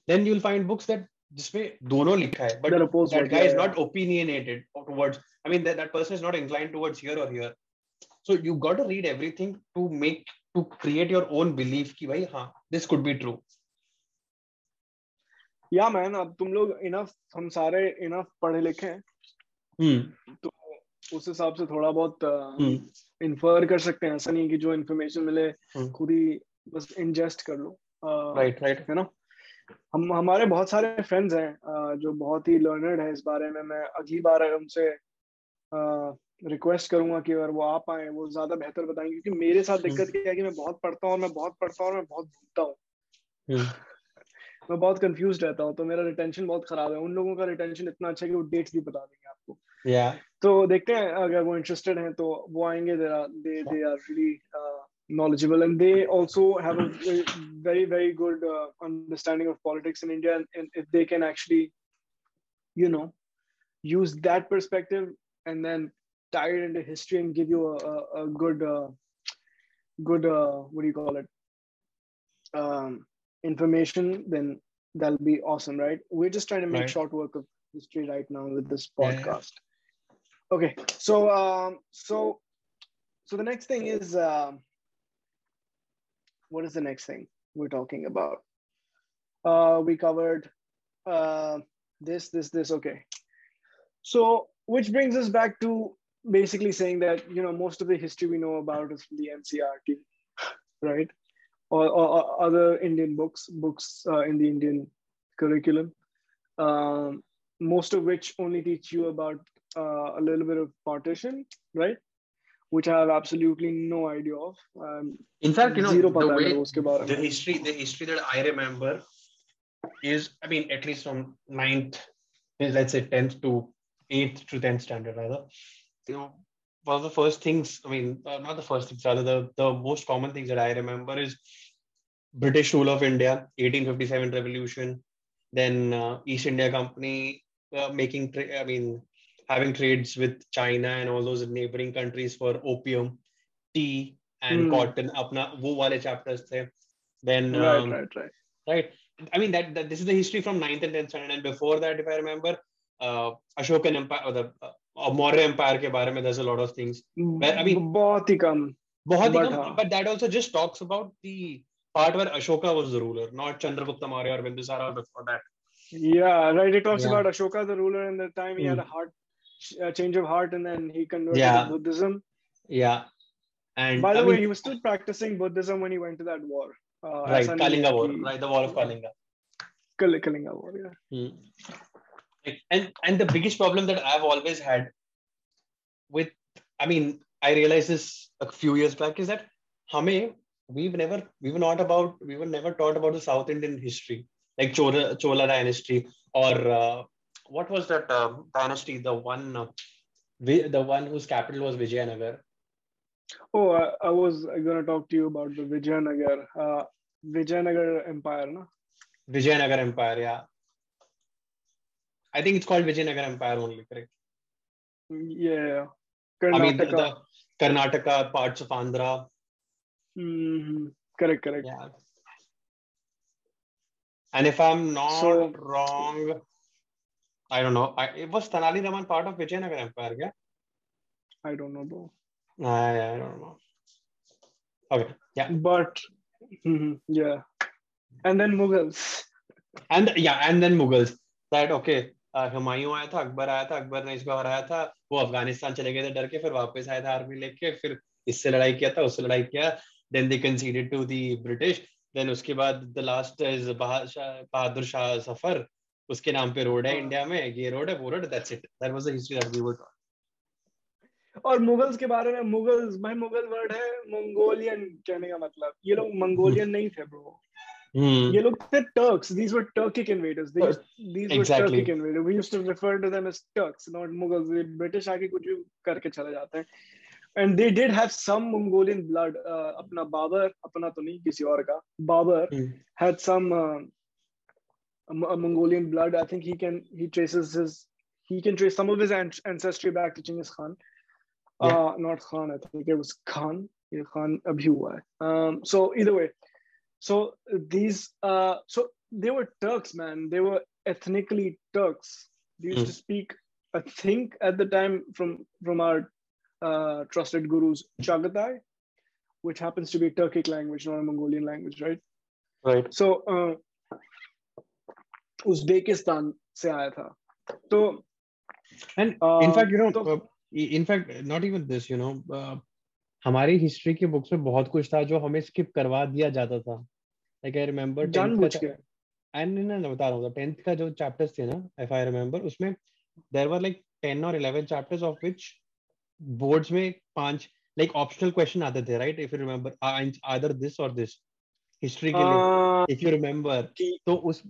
Then you'll find books that जिसमें दोनों लिखा है but that, that guy is not opinionated towards I mean that, that person is not inclined towards here or here so you got to read everything to make to create your own belief कि भाई हाँ this could be true या man अब तुम लोग enough हम सारे enough पढ़े लिखे हैं hmm. तो उस हिसाब से थोड़ा बहुत इन्फर कर सकते हैं। ऐसा नहीं कि जो इन्फॉर्मेशन मिले हम्म। खुद ही बस इंजेस्ट कर लो। राइट राइट है ना? हम हमारे बहुत सारे फ्रेंड्स हैं जो बहुत ही लर्नर्ड है इस बारे में। मैं अगली बार उनसे रिक्वेस्ट करूँगा कि अगर वो आप आए वो ज़्यादा बेहतर बताएँगे। क्योंकि मेरे साथ दिक्कत हम्म। क्या है कि मैं बहुत पढ़ता हूँ मैं बहुत पढ़ता हूँ और मैं बहुत भूलता हूँ। हम्म। मैं बहुत कंफ्यूज रहता हूँ तो मेरा रिटेंशन बहुत खराब है। उन लोगों का रिटेंशन इतना अच्छा है कि वो डेट्स भी बता देंगे आपको। Yeah. तो देखते हैं अगर वो इंटरेस्टेड हैं तो वो आएंगे they they they are really knowledgeable and they also have a very very good uh, understanding of politics in india and, and, if they can actually you know use that perspective and then tie it into history and give you a, a, a good uh, good uh, what do you call it um, information then that'll be awesome right we're just trying to make right. short work of history right now with this podcast yeah okay so um so so the next thing is um what is the next thing we're talking about? Uh we covered uh this this this okay. So which brings us back to basically saying that you know most of the history we know about is from the ncrt right? Or, or, or other indian books books uh, in the indian curriculum. Um, most of which only teach you about uh, a little bit of partition, right? Which I have absolutely no idea of. Um, In fact, you know, the, way, the history, the history that I remember is, I mean, at least from ninth, let's say tenth to eighth to tenth standard, rather. You know, one of the first things, I mean, uh, not the first things, rather the the most common things that I remember is British rule of India, 1857 revolution, then uh, East India Company uh, making, tra- I mean, having trades with China and all those neighboring countries for opium, tea, and mm. cotton. Apna wo wale chapters the. Then um, right, right, right, right. I mean that, that this is the history from 9th and 10th standard. And before that, if I remember, uh, Ashokan Empire or the uh, Maurya Empire ke bare mein, there's a lot of things. Where, I mean, बहुत ही कम. बहुत ही कम. But that also just talks about the part where Ashoka was the ruler, not Chandragupta Maurya or Bindusara before that. Yeah, right. It talks yeah. about Ashoka, the ruler, and the time he mm. had a heart a change of heart and then he converted yeah. to Buddhism. Yeah. And by the I way, mean, he was still practicing Buddhism when he went to that war. Uh, right, Kalinga War, right, the War of Kalinga. Kal- Kalinga War, yeah. Hmm. And and the biggest problem that I've always had with, I mean, I realized this a few years back is that hame we've never we were not about we were never taught about the South Indian history like Chola Chola dynasty or uh, what was that uh, dynasty? The one, uh, the one whose capital was Vijayanagar. Oh, I, I was going to talk to you about the Vijayanagar, uh, Vijayanagar Empire, no? Vijayanagar Empire, yeah. I think it's called Vijayanagar Empire only, correct? Yeah. Karnataka. I mean, the, the Karnataka, parts of Andhra. Mm-hmm. Correct, correct. Yeah. And if I'm not So- wrong, I don't know. I, it was Tenali Raman part of Vijayanagar Empire, yeah? I don't know, bro. I, I don't know. Okay, yeah. But mhm, yeah, and then Mughals. And yeah, and then Mughals. That okay, uh, Humayun आया था अकबर आया था अकबर ने इसको हराया था वो अफ़गानिस्तान चले गए थे डर के फिर वापस आया था आर्मी लेके फिर इससे लड़ाई किया था उससे लड़ाई किया then they conceded to the British then उसके बाद the last is Bahadur Shah Zafar उसके नाम पे रोड है हाँ। इंडिया में ये रोड है वो road that's it that was the history that we were taught और मुगल्स के बारे में मुगल्स भाई मुगल वर्ड है मंगोलियन कहने का मतलब। ये लोग मंगोलियन हम्म। नहीं थे ब्रो हम्म। Hmm. ये लोग थे Turks these were Turkic invaders these these were Turkic invaders we used to refer to them as Turks not Mughals the British आके कुछ भी करके चले जाते हैं। And they did have some Mongolian blood अपना बाबर अपना तो नहीं किसी और का। बाबर हम्म। Had some a Mongolian blood. I think he can he traces his he can trace some of his an- ancestry back to Genghis Khan. Yeah. Uh, not Khan. I think it was Khan. Khan abhi hua hai. Um, so either way, so these uh, so they were Turks, man. They were ethnically Turks. They used Hmm. to speak, I think, at the time from from our uh, trusted gurus Chagatai, which happens to be a Turkic language, not a Mongolian language, right? right so Uzbekistan से आया था। तो and in fact you know तो uh, in fact not even this you know uh, हमारी history की books में बहुत कुछ था जो हमें स्किप करवा दिया जाता था। लाइक आई रिमेम्बर जानबूझ के एंड ना ना बता रहा हूँ टेंथ का जो चैप्टर्स थे ना इफ़ आई रिमेम्बर उसमें देयर वर लाइक 10 और 11 चैप्टर्स ऑफ़ व्हिच बोर्ड्स में पाँच लाइक ऑप्शनल क्वेश्चन आते थे right if you remember either this or this history के लिए। इफ़ यू रिमेम्बर तो उस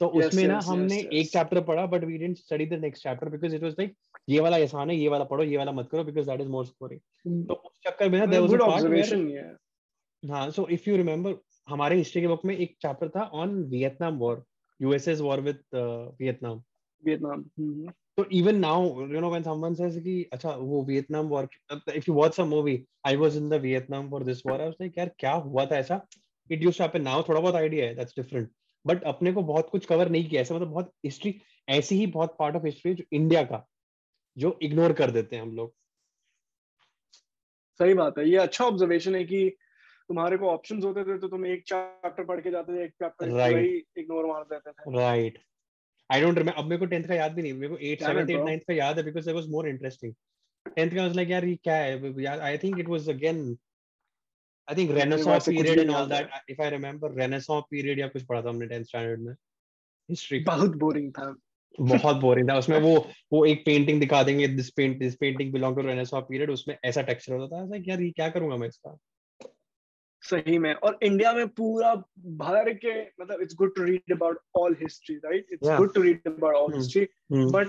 तो Yes, उसमें ना हमने yes, एक चैप्टर पढ़ा but we didn't study the next chapter because it was like ये वाला आसान है ये वाला पढ़ो ये वाला मत करो because that is more scoring तो उस चक्कर में ना देयर वाज अ पार्ट हाँ सो इफ़ यू रिमेम्बर हमारे हिस्ट्री के बुक में एक चैप्टर था on Vietnam war USS war with Vietnam Vietnam तो even now you know when someone says कि अच्छा वो Vietnam war if you watch some movie I was in the Vietnam for this war I was like यार क्या हुआ था ऐसा? It used to happen now थोड़ा बहुत आइडिया है दैट्स डिफरेंट बट अपने को बहुत कुछ कवर नहीं किया ऐसा मतलब बहुत हिस्ट्री ऐसी ही बहुत पार्ट ऑफ़ हिस्ट्री जो इंडिया का जो इग्नोर कर देते हैं हम लोग। सही बात है ये अच्छा ऑब्जर्वेशन है कि तुम्हारे को ऑप्शंस होते थे तो तुम एक चैप्टर पढ़ के जाते थे एक चैप्टर Right. इग्नोर मार देते थे। राइट आई डोंट रिमेम्बर अब मेरे को 10th का याद भी नहीं मेरे को 8 7th it, 8 9th का याद है because there was more interesting 10th का वाज लाइक यार ये क्या है I think it was again I think renaissance वैसे कुछ पीरियड भी एंड नहीं ऑल याद that if I remember renaissance period या कुछ पढ़ा था हमने 10th स्टैंडर्ड में। हिस्ट्री बहुत बोरिंग था। बहुत बोरिंग था। उसमें वो वो एक पेंटिंग दिखा देंगे this paint this painting belong to renaissance period उसमें ऐसा टेक्सचर होता था लाइक यार ये क्या करूँगा मैं इसका? सही में। और इंडिया में पूरा भर के मतलब it's good to read about all history right it's good to read about all. History. But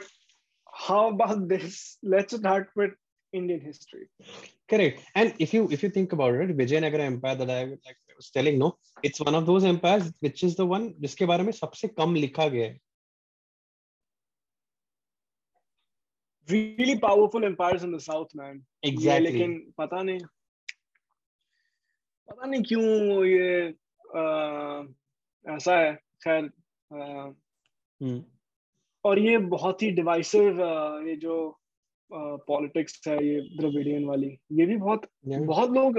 how about this? Let's start with Indian history. Correct. And if you if you think about it, Vijayanagara Empire that I like I was telling, no, it's one of those empires which is the one जिसके बारे में सबसे कम लिखा गया है. Really powerful empires in the south, man. Exactly. लेकिन पता नहीं पता नहीं क्यों ये अ, ऐसा है खैर Hmm. और ये बहुत ही डिवाइसिव ये जो पॉलिटिक्स है ये द्रविडियन वाली ये भी बहुत Yeah. बहुत लोग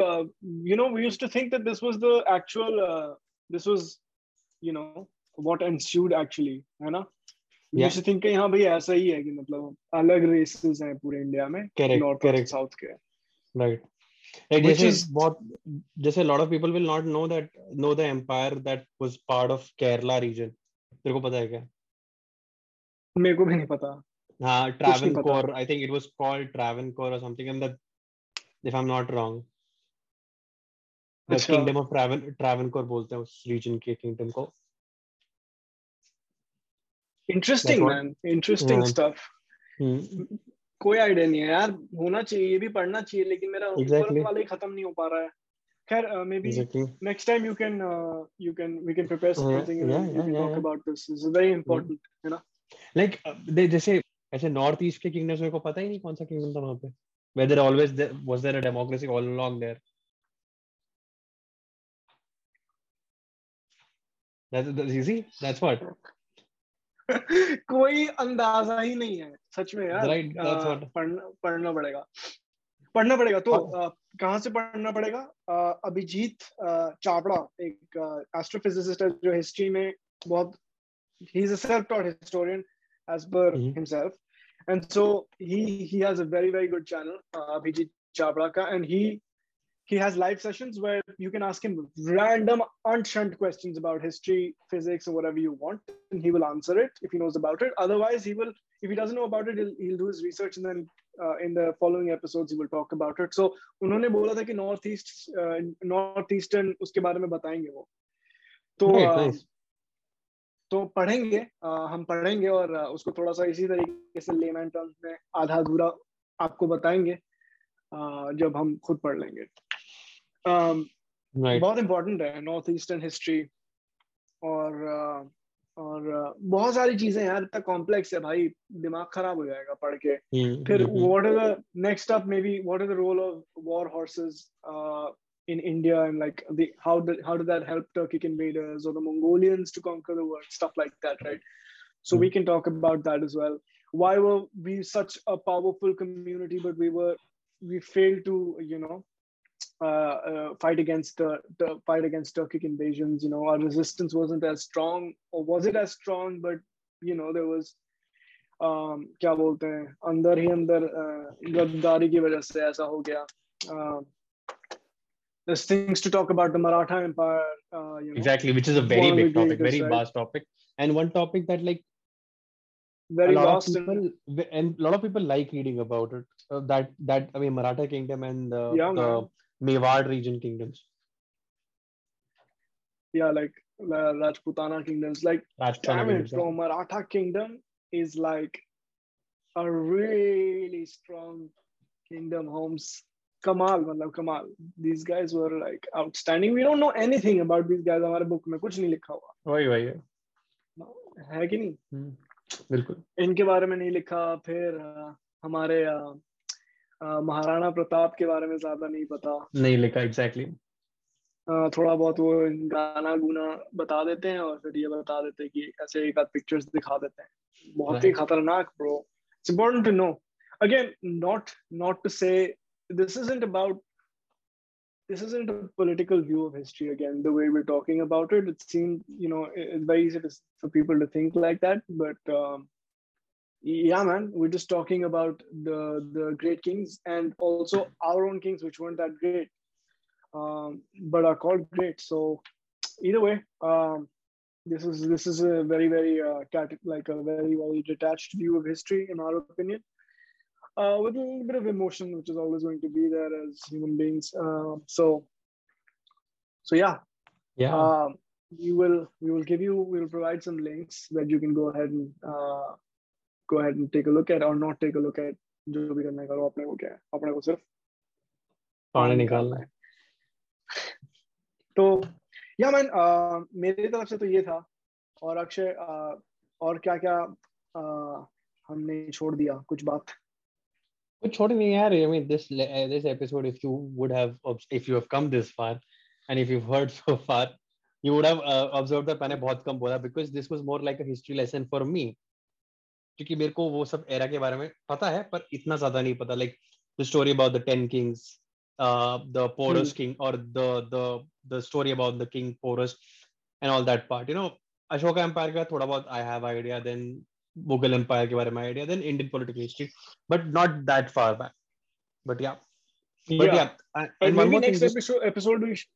you know we used to think that this was the actual this was you know what ensued actually है ना Yeah. यूज्ड टू थिंक कि हाँ भाई ऐसा ही है कि मतलब अलग रेसेस हैं पूरे इंडिया में नॉर्थ और. साउथ के Right. Like Which जैसे is- बहुत जैसे a lot of people will not know that know the empire that was part of Kerala region. तेरे को पता है क्या? मेरे को भी नहीं पता हाँ, नहीं पता। Travancore. I think it was called Travancore or something. And that, if I'm not wrong, the अच्छा। kingdom of Travan Travancore बोलते हैं उस region के kingdom को. Interesting man interesting Yeah. Stuff Hmm. कोई आइडिया नहीं है यार होना चाहिए ये भी पढ़ना चाहिए लेकिन मेरा Exactly. वाला ही खत्म नहीं हो पा रहा है खैर maybe Exactly. next time you can uh, you can we can prepare Yeah, something and yeah, we yeah, can yeah, talk yeah. about this this is very important you know Like uh, they जैसे ऐसे north east के kingdoms मेरे को पता ही नहीं कौन सा kingdom था वहाँ पे whether always there, was there a democracy all along there That's, that's easy. That's what. कोई अंदाज़ा ही नहीं है सच में यार Right, that's आ, what. पढ़ना पढ़ना पड़ेगा पढ़ना पड़ेगा तो हाँ। कहाँ से पढ़ना पड़ेगा अभिजीत चावड़ा एक एस्ट्रोफिजिसिस्ट है जो हिस्ट्री में बहुत ही is a self taught historian as per Mhm. Himself and so he he has a very very good channel Abhijit Chavda का and he he has live sessions where you can ask him random unshunt questions about history physics or whatever you want and he will answer it if he knows about it otherwise he will if he doesn't know about it he'll, he'll do his research and then uh, in the following episodes he will talk about it so उन्होंने बोला था कि north east north eastern उसके बारे में बताएंगे वो तो Right, uh, nice. तो पढ़ेंगे uh, हम पढ़ेंगे और उसको थोड़ा सा इसी तरीके से लेमैन टर्म्स में आधा अधूरा आपको बताएँगे uh, जब हम खुद पढ़ लेंगे um, Right. बहुत इम्पोर्टेंट है नॉर्थ ईस्टर्न हिस्ट्री और और बहुत सारी चीज़ें यार इतना कॉम्प्लेक्स है भाई दिमाग खराब हो जाएगा पढ़ के Hmm, फिर. What are the next up maybe what are the role of war horses in India and like the how did how did that help Turkic invaders or the Mongolians to conquer the world, stuff like that, right? So we can talk about that as well. Why were we such a powerful community, but we were we failed to you know uh, uh, fight against the, the fight against Turkic invasions. You know, our resistance wasn't as strong, or was it as strong? But you know, there was um, क्या बोलते हैं अंदर ही अंदर uh, गद्दारी की वजह से ऐसा हो गया. there's things to talk about the Maratha Empire. Uh, you know, Exactly, which is a very One of the big topic, very right? vast topic, and one topic that like very a lot vast of and people and a lot of people like reading about it. Uh, that that I mean, Maratha kingdom and uh, Yeah, the man. Mewar region kingdoms. yeah, like uh, Rajputana kingdoms. Like, Rajputana damn it, yeah. Maratha kingdom is like a really strong kingdom. Homes, Kamal, मतलब Kamal. These guys were like outstanding. We don't know anything about these guys. हमारे book में कुछ नहीं लिखा हुआ। वही वही है। है कि नहीं? हम्म, बिल्कुल। इनके बारे में नहीं लिखा। फिर हमारे महाराणा प्रताप के बारे में ज़्यादा नहीं पता। नहीं लिखा एग्जैक्टली अ, थोड़ा बहुत वो गाना गुना बता देते हैं और फिर ये बता देते हैं कि ऐसे एक आध पिक्चर्स दिखा देते हैं। बहुत ही खतरनाक bro it's important to know again not not to say this isn't about this isn't a political view of history again the way we're talking about it it seems you know it's very easy for people to think like that but um, yeah man we're just talking about the the great kings and also our own kings which weren't that great um, but are called great. So either way, um, this is this is a very very uh, like a very very detached view of history, in our opinion, uh, with a little bit of emotion, which is always going to be there as human beings. Um so so yeah, yeah um, we will we will give you we will provide some links that you can go ahead and uh, go ahead and take a look at or not take a look at. जो भी करने का अपने को क्या है अपने को सिर्फ पानी निकालना है तो या मैन मेरी तरफ से तो ये था और अक्षय uh, और क्या क्या uh, हमने छोड़ दिया कुछ बात कुछ छोड़ नहीं यार I mean this le- uh, this episode if you would have obs- if you have come this far and if you've heard so far you would have uh, observed that मैंने बहुत कम बोला because this was more like a history lesson for me क्योंकि मेरे को वो सब era के बारे में पता है पर इतना ज़्यादा नहीं पता like the story about the 10 kings uh the Porus king or the the the story about the king Porus and all that part you know Ashoka empire का थोड़ा बहुत I have idea then Mughal empire के बारे में idea then Indian political history but not that far back. But yeah, but yeah, and, and and one maybe more thing. next Just, episode episode we sh-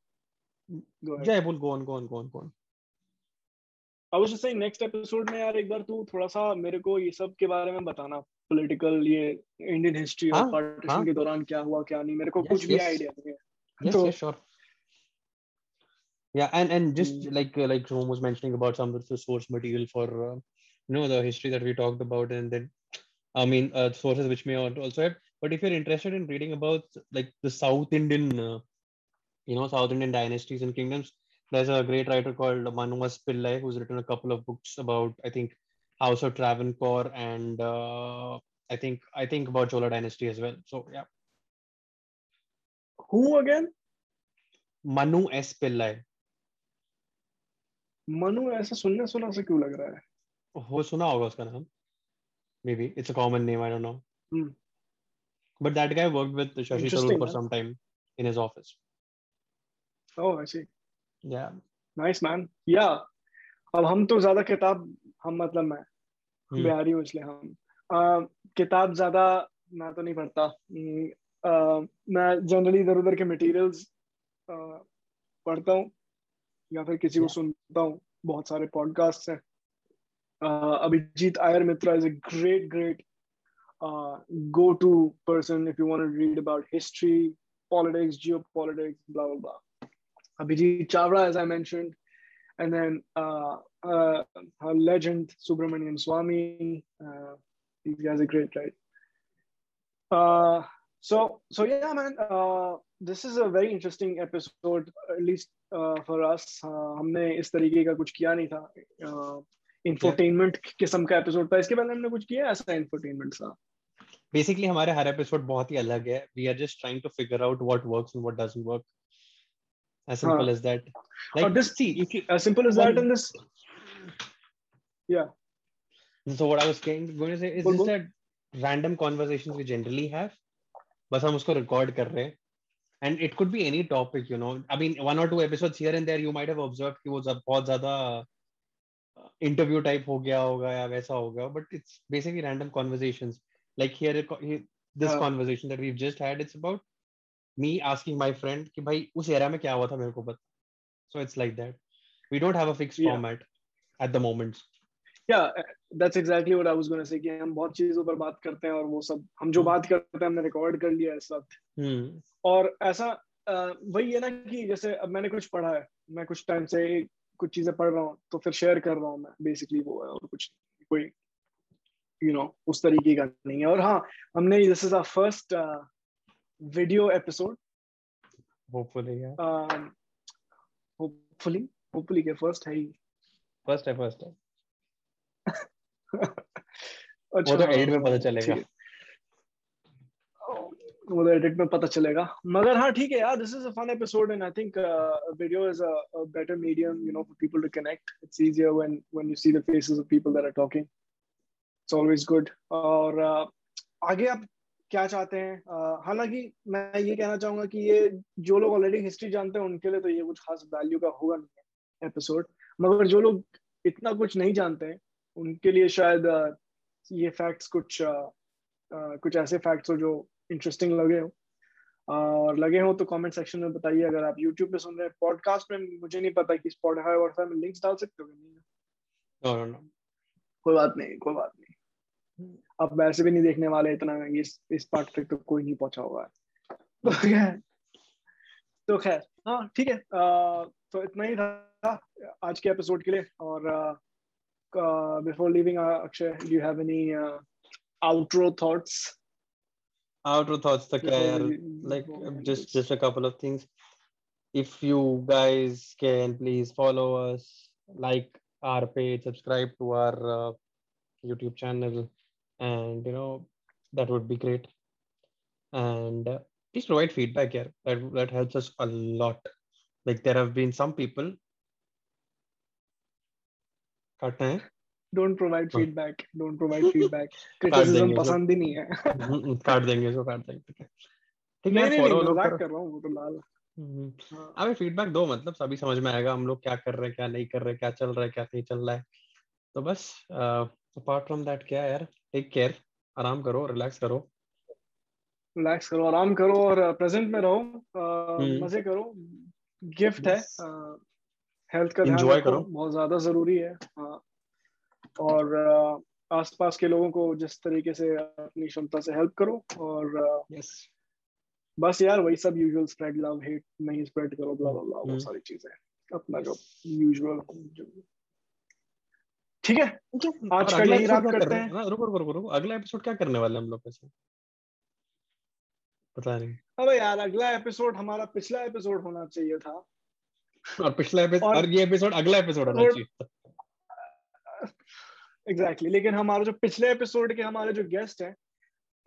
go ahead yeah, we'll go on, go on, go on, go on. I was just saying next episode में यार एक बार तू थोड़ा सा मेरे को ये सब के बारे में बताना पॉलिटिकल ये इंडियन हिस्ट्री और हाँ, पार्टीशन हाँ। के दौरान क्या हुआ क्या नहीं मेरे को Yes, कुछ भी yes. आइडिया नहीं है So- yes, sure. Yeah, and and just Mm. like uh, like Jerome was mentioning about some of the source material for uh, you know the history that we talked about, and then I mean uh, sources which may al- also have. But if you're interested in reading about like the South Indian, uh, you know, South Indian dynasties and kingdoms, there's a great writer called Manuas Pillai who's written a couple of books about I think House of Travancore and uh, I think I think about Chola dynasty as well. So yeah, who again Manu S Pillai. Manu ऐसा सुनने सुना से क्यों लग रहा है हो सुना होगा उसका नाम। Maybe it's a common name I don't know. But that guy worked with Shashi Tharoor for some time in his office oh I see yeah nice man या अब हम तो ज़्यादा किताब हम मतलब मैं Hmm. बिहारी हूँ इसलिए हम। किताब ज़्यादा मैं तो नहीं पढ़ता। हम्म, मैं जनरली इधर उधर के मटेरियल्स पढ़ता हूँ या फिर किसी को सुनता हूँ। बहुत सारे पॉडकास्ट हैं। अ, Abhijit Iyer Mitra is a great great go to person if you want to read about history politics geopolitics blah blah blah abhijit chavra as i mentioned and then uh, uh, a legend subramanian swami uh, these guys are great right uh, so so yeah man uh, this is a very interesting episode at least uh, for us uh, हमने इस तरीके का कुछ किया नहीं था uh, infotainment किस्म का एपिसोड था इसके पहले हमने कुछ किया ऐसा infotainment सा बेसिकली हमारे हर एपिसोड बहुत ही अलग है we are just trying to figure out what works and what doesn't work as simple हाँ. as that or like this see if you as simple as that One- and this yeah so what i was going, going to say is just that random conversations we generally have बस हम उसको record कर रहे हैं and it could be any topic you know i mean one or two episodes here and there you might have observed कि वो बहुत ज़्यादा इंटरव्यू टाइप हो गया होगा या वैसा हो गया but it's basically random conversation like here this conversation that we've just had it's about me asking my friend कि भाई उस एरिया में क्या हुआ था मेरे को पता so it's like that we don't have a fix format at the moment yeah that's exactly what I was gonna say कि हम बहुत चीज़ों पर बात करते हैं और वो सब हम जो hmm. बात करते हैं हमने रिकॉर्ड कर लिया है सब। hmm. और ऐसा वही है ना कि जैसे अब मैंने कुछ पढ़ा है मैं कुछ टाइम से कुछ चीज़ें पढ़ रहा हूँ तो फिर शेयर कर रहा हूँ मैं बेसिकली वो है और कुछ कोई यू नो उस तरीके का नहीं है। और हाँ हमने this is our first video episode yeah hopefully hopefully के फ़र्स्ट है ही। First है first है। अच्छा। वो तो edit में पता चलेगा। वो एडिट में पता चलेगा। मगर हाँ ठीक है यार this is a fun episode and I think video is a better medium you know for people to connect it's easier when when you see the faces of people that are talking it's always good और uh, आगे आप क्या चाहते हैं? Uh, हालाँकि मैं ये कहना चाहूँगा कि ये जो लोग ऑलरेडी हिस्ट्री जानते हैं उनके लिए तो ये कुछ खास वैल्यू का होगा नहीं एपिसोड मगर जो लोग इतना कुछ नहीं जानते हैं उनके लिए शायद uh, ये फैक्ट्स कुछ uh, uh, कुछ ऐसे फैक्ट्स हो जो इंटरेस्टिंग लगे हो। और लगे हो तो कमेंट सेक्शन में बताइए अगर आप YouTube पे सुन रहे हैं। पॉडकास्ट में मुझे नहीं पता कि स्पॉटिफाई वॉटिफाई में लिंक्स डाल सकते हो कि नहीं। No no no. कोई बात नहीं कोई बात नहीं। अब वैसे भी नहीं देखने वाले इतना इस इस पार्ट तक तो कोई नहीं पहुँचा हुआ है तो खैर तो खैर हाँ ठीक है। अह, तो इतना ही था आज के एपिसोड के लिए। और before leaving Akshay do you have any outro thoughts outro thoughts तक क्या यार like uh, just just a couple of things if you guys can please follow us like our page subscribe to our uh, youtube channel and you know that would be great and uh, please provide feedback here that that helps us a lot like there have been some people काटना है don't provide. Feedback don't provide feedback criticism पसंद ही नहीं है। हम्म, काट देंगे इसको काट देंगे। ठीक है। फॉलो लोग कर। रहा हूँ वो तो लाल हम्म, हाँ। हमें फीडबैक दो मतलब सभी समझ में आएगा हम लोग क्या कर रहे हैं क्या नहीं कर रहे क्या चल रहा है क्या नहीं चल रहा है। तो बस अपार्ट फ्रॉम दैट क्या यार? टेक केयर आराम करो रिलैक्स करो। रिलैक्स करो आराम करो और प्रेजेंट में रहो। हम्म। मज़े करो। गिफ्ट है। हेल्थ का ध्यान रखो। करो। बहुत ज़्यादा ज़रूरी है। हाँ। और आसपास के लोगों को जिस तरीके से अपनी क्षमता से हेल्प करो और यस बस यार वही सब यूजुअल स्प्रेड लव हेट नहीं स्प्रेड करो ब्ला ब्ला ब्ला वो हम्म। सारी चीज़ें। अपना जो यूजुअल ठीक है? आज का यही रात करते हैं। ना रुको रुको रुको अगला एपिसोड क्या करने वाले हम लोग वैसे? पता नहीं। अबे यार अगला एपिसोड हमारा पिछला एपिसोड होना चाहिए था। और पिछला एपिसोड और- और ये एपिसोड अगला एपिसोड होना चाहिए exactly. लेकिन हमारे जो पिछले एपिसोड के हमारे जो गेस्ट हैं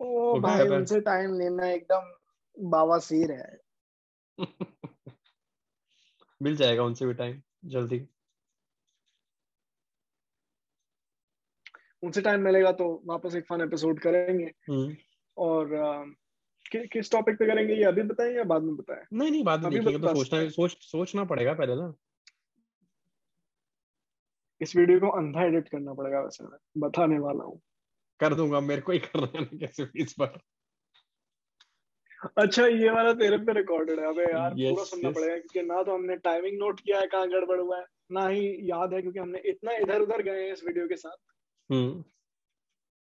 ओ okay, भाई उनसे टाइम लेना एकदम बावासीर है। मिल जाएगा उनसे भी टाइम जल्दी। उनसे टाइम मिलेगा तो वापस एक फन एपिसोड करेंगे। हम्म। और कि, किस टॉपिक पे करेंगे ये अभी बताएँ या बाद में बताएँ? नहीं नहीं बाद में देखिएगा तो सोचना सोच सोचना पड़ेगा पहले ना। इस वीडियो को अंधा एडिट करना पड़ेगा वैसे मैं बताने वाला हूँ। कर दूँगा मेरे को ही करना ना कैसे इस बार। अच्छा ये वाला तेरे पे रिकॉर्डेड है। अबे यार Yes, पूरा सुनना yes. पड़ेगा क्योंकि ना तो हमने टाइमिंग नोट किया है कहाँ गड़बड़ हुआ है ना ही याद है क्योंकि हमने इतना इधर उधर गए हैं इस वीडियो के साथ। हम्म।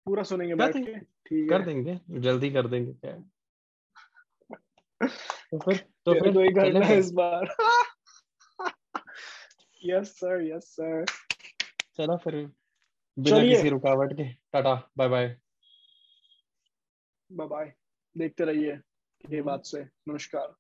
पूरा सुनेंगे कर बैठ के ठीक कर देंगे जल्दी कर देंगे क्या? तो फिर तो फिर को ही चले करना इस बार। यस सर यस सर चलो फिर। बिना चलिए। किसी रुकावट के। Tata bye bye bye bye देखते रहिए ये बात से। नमस्कार।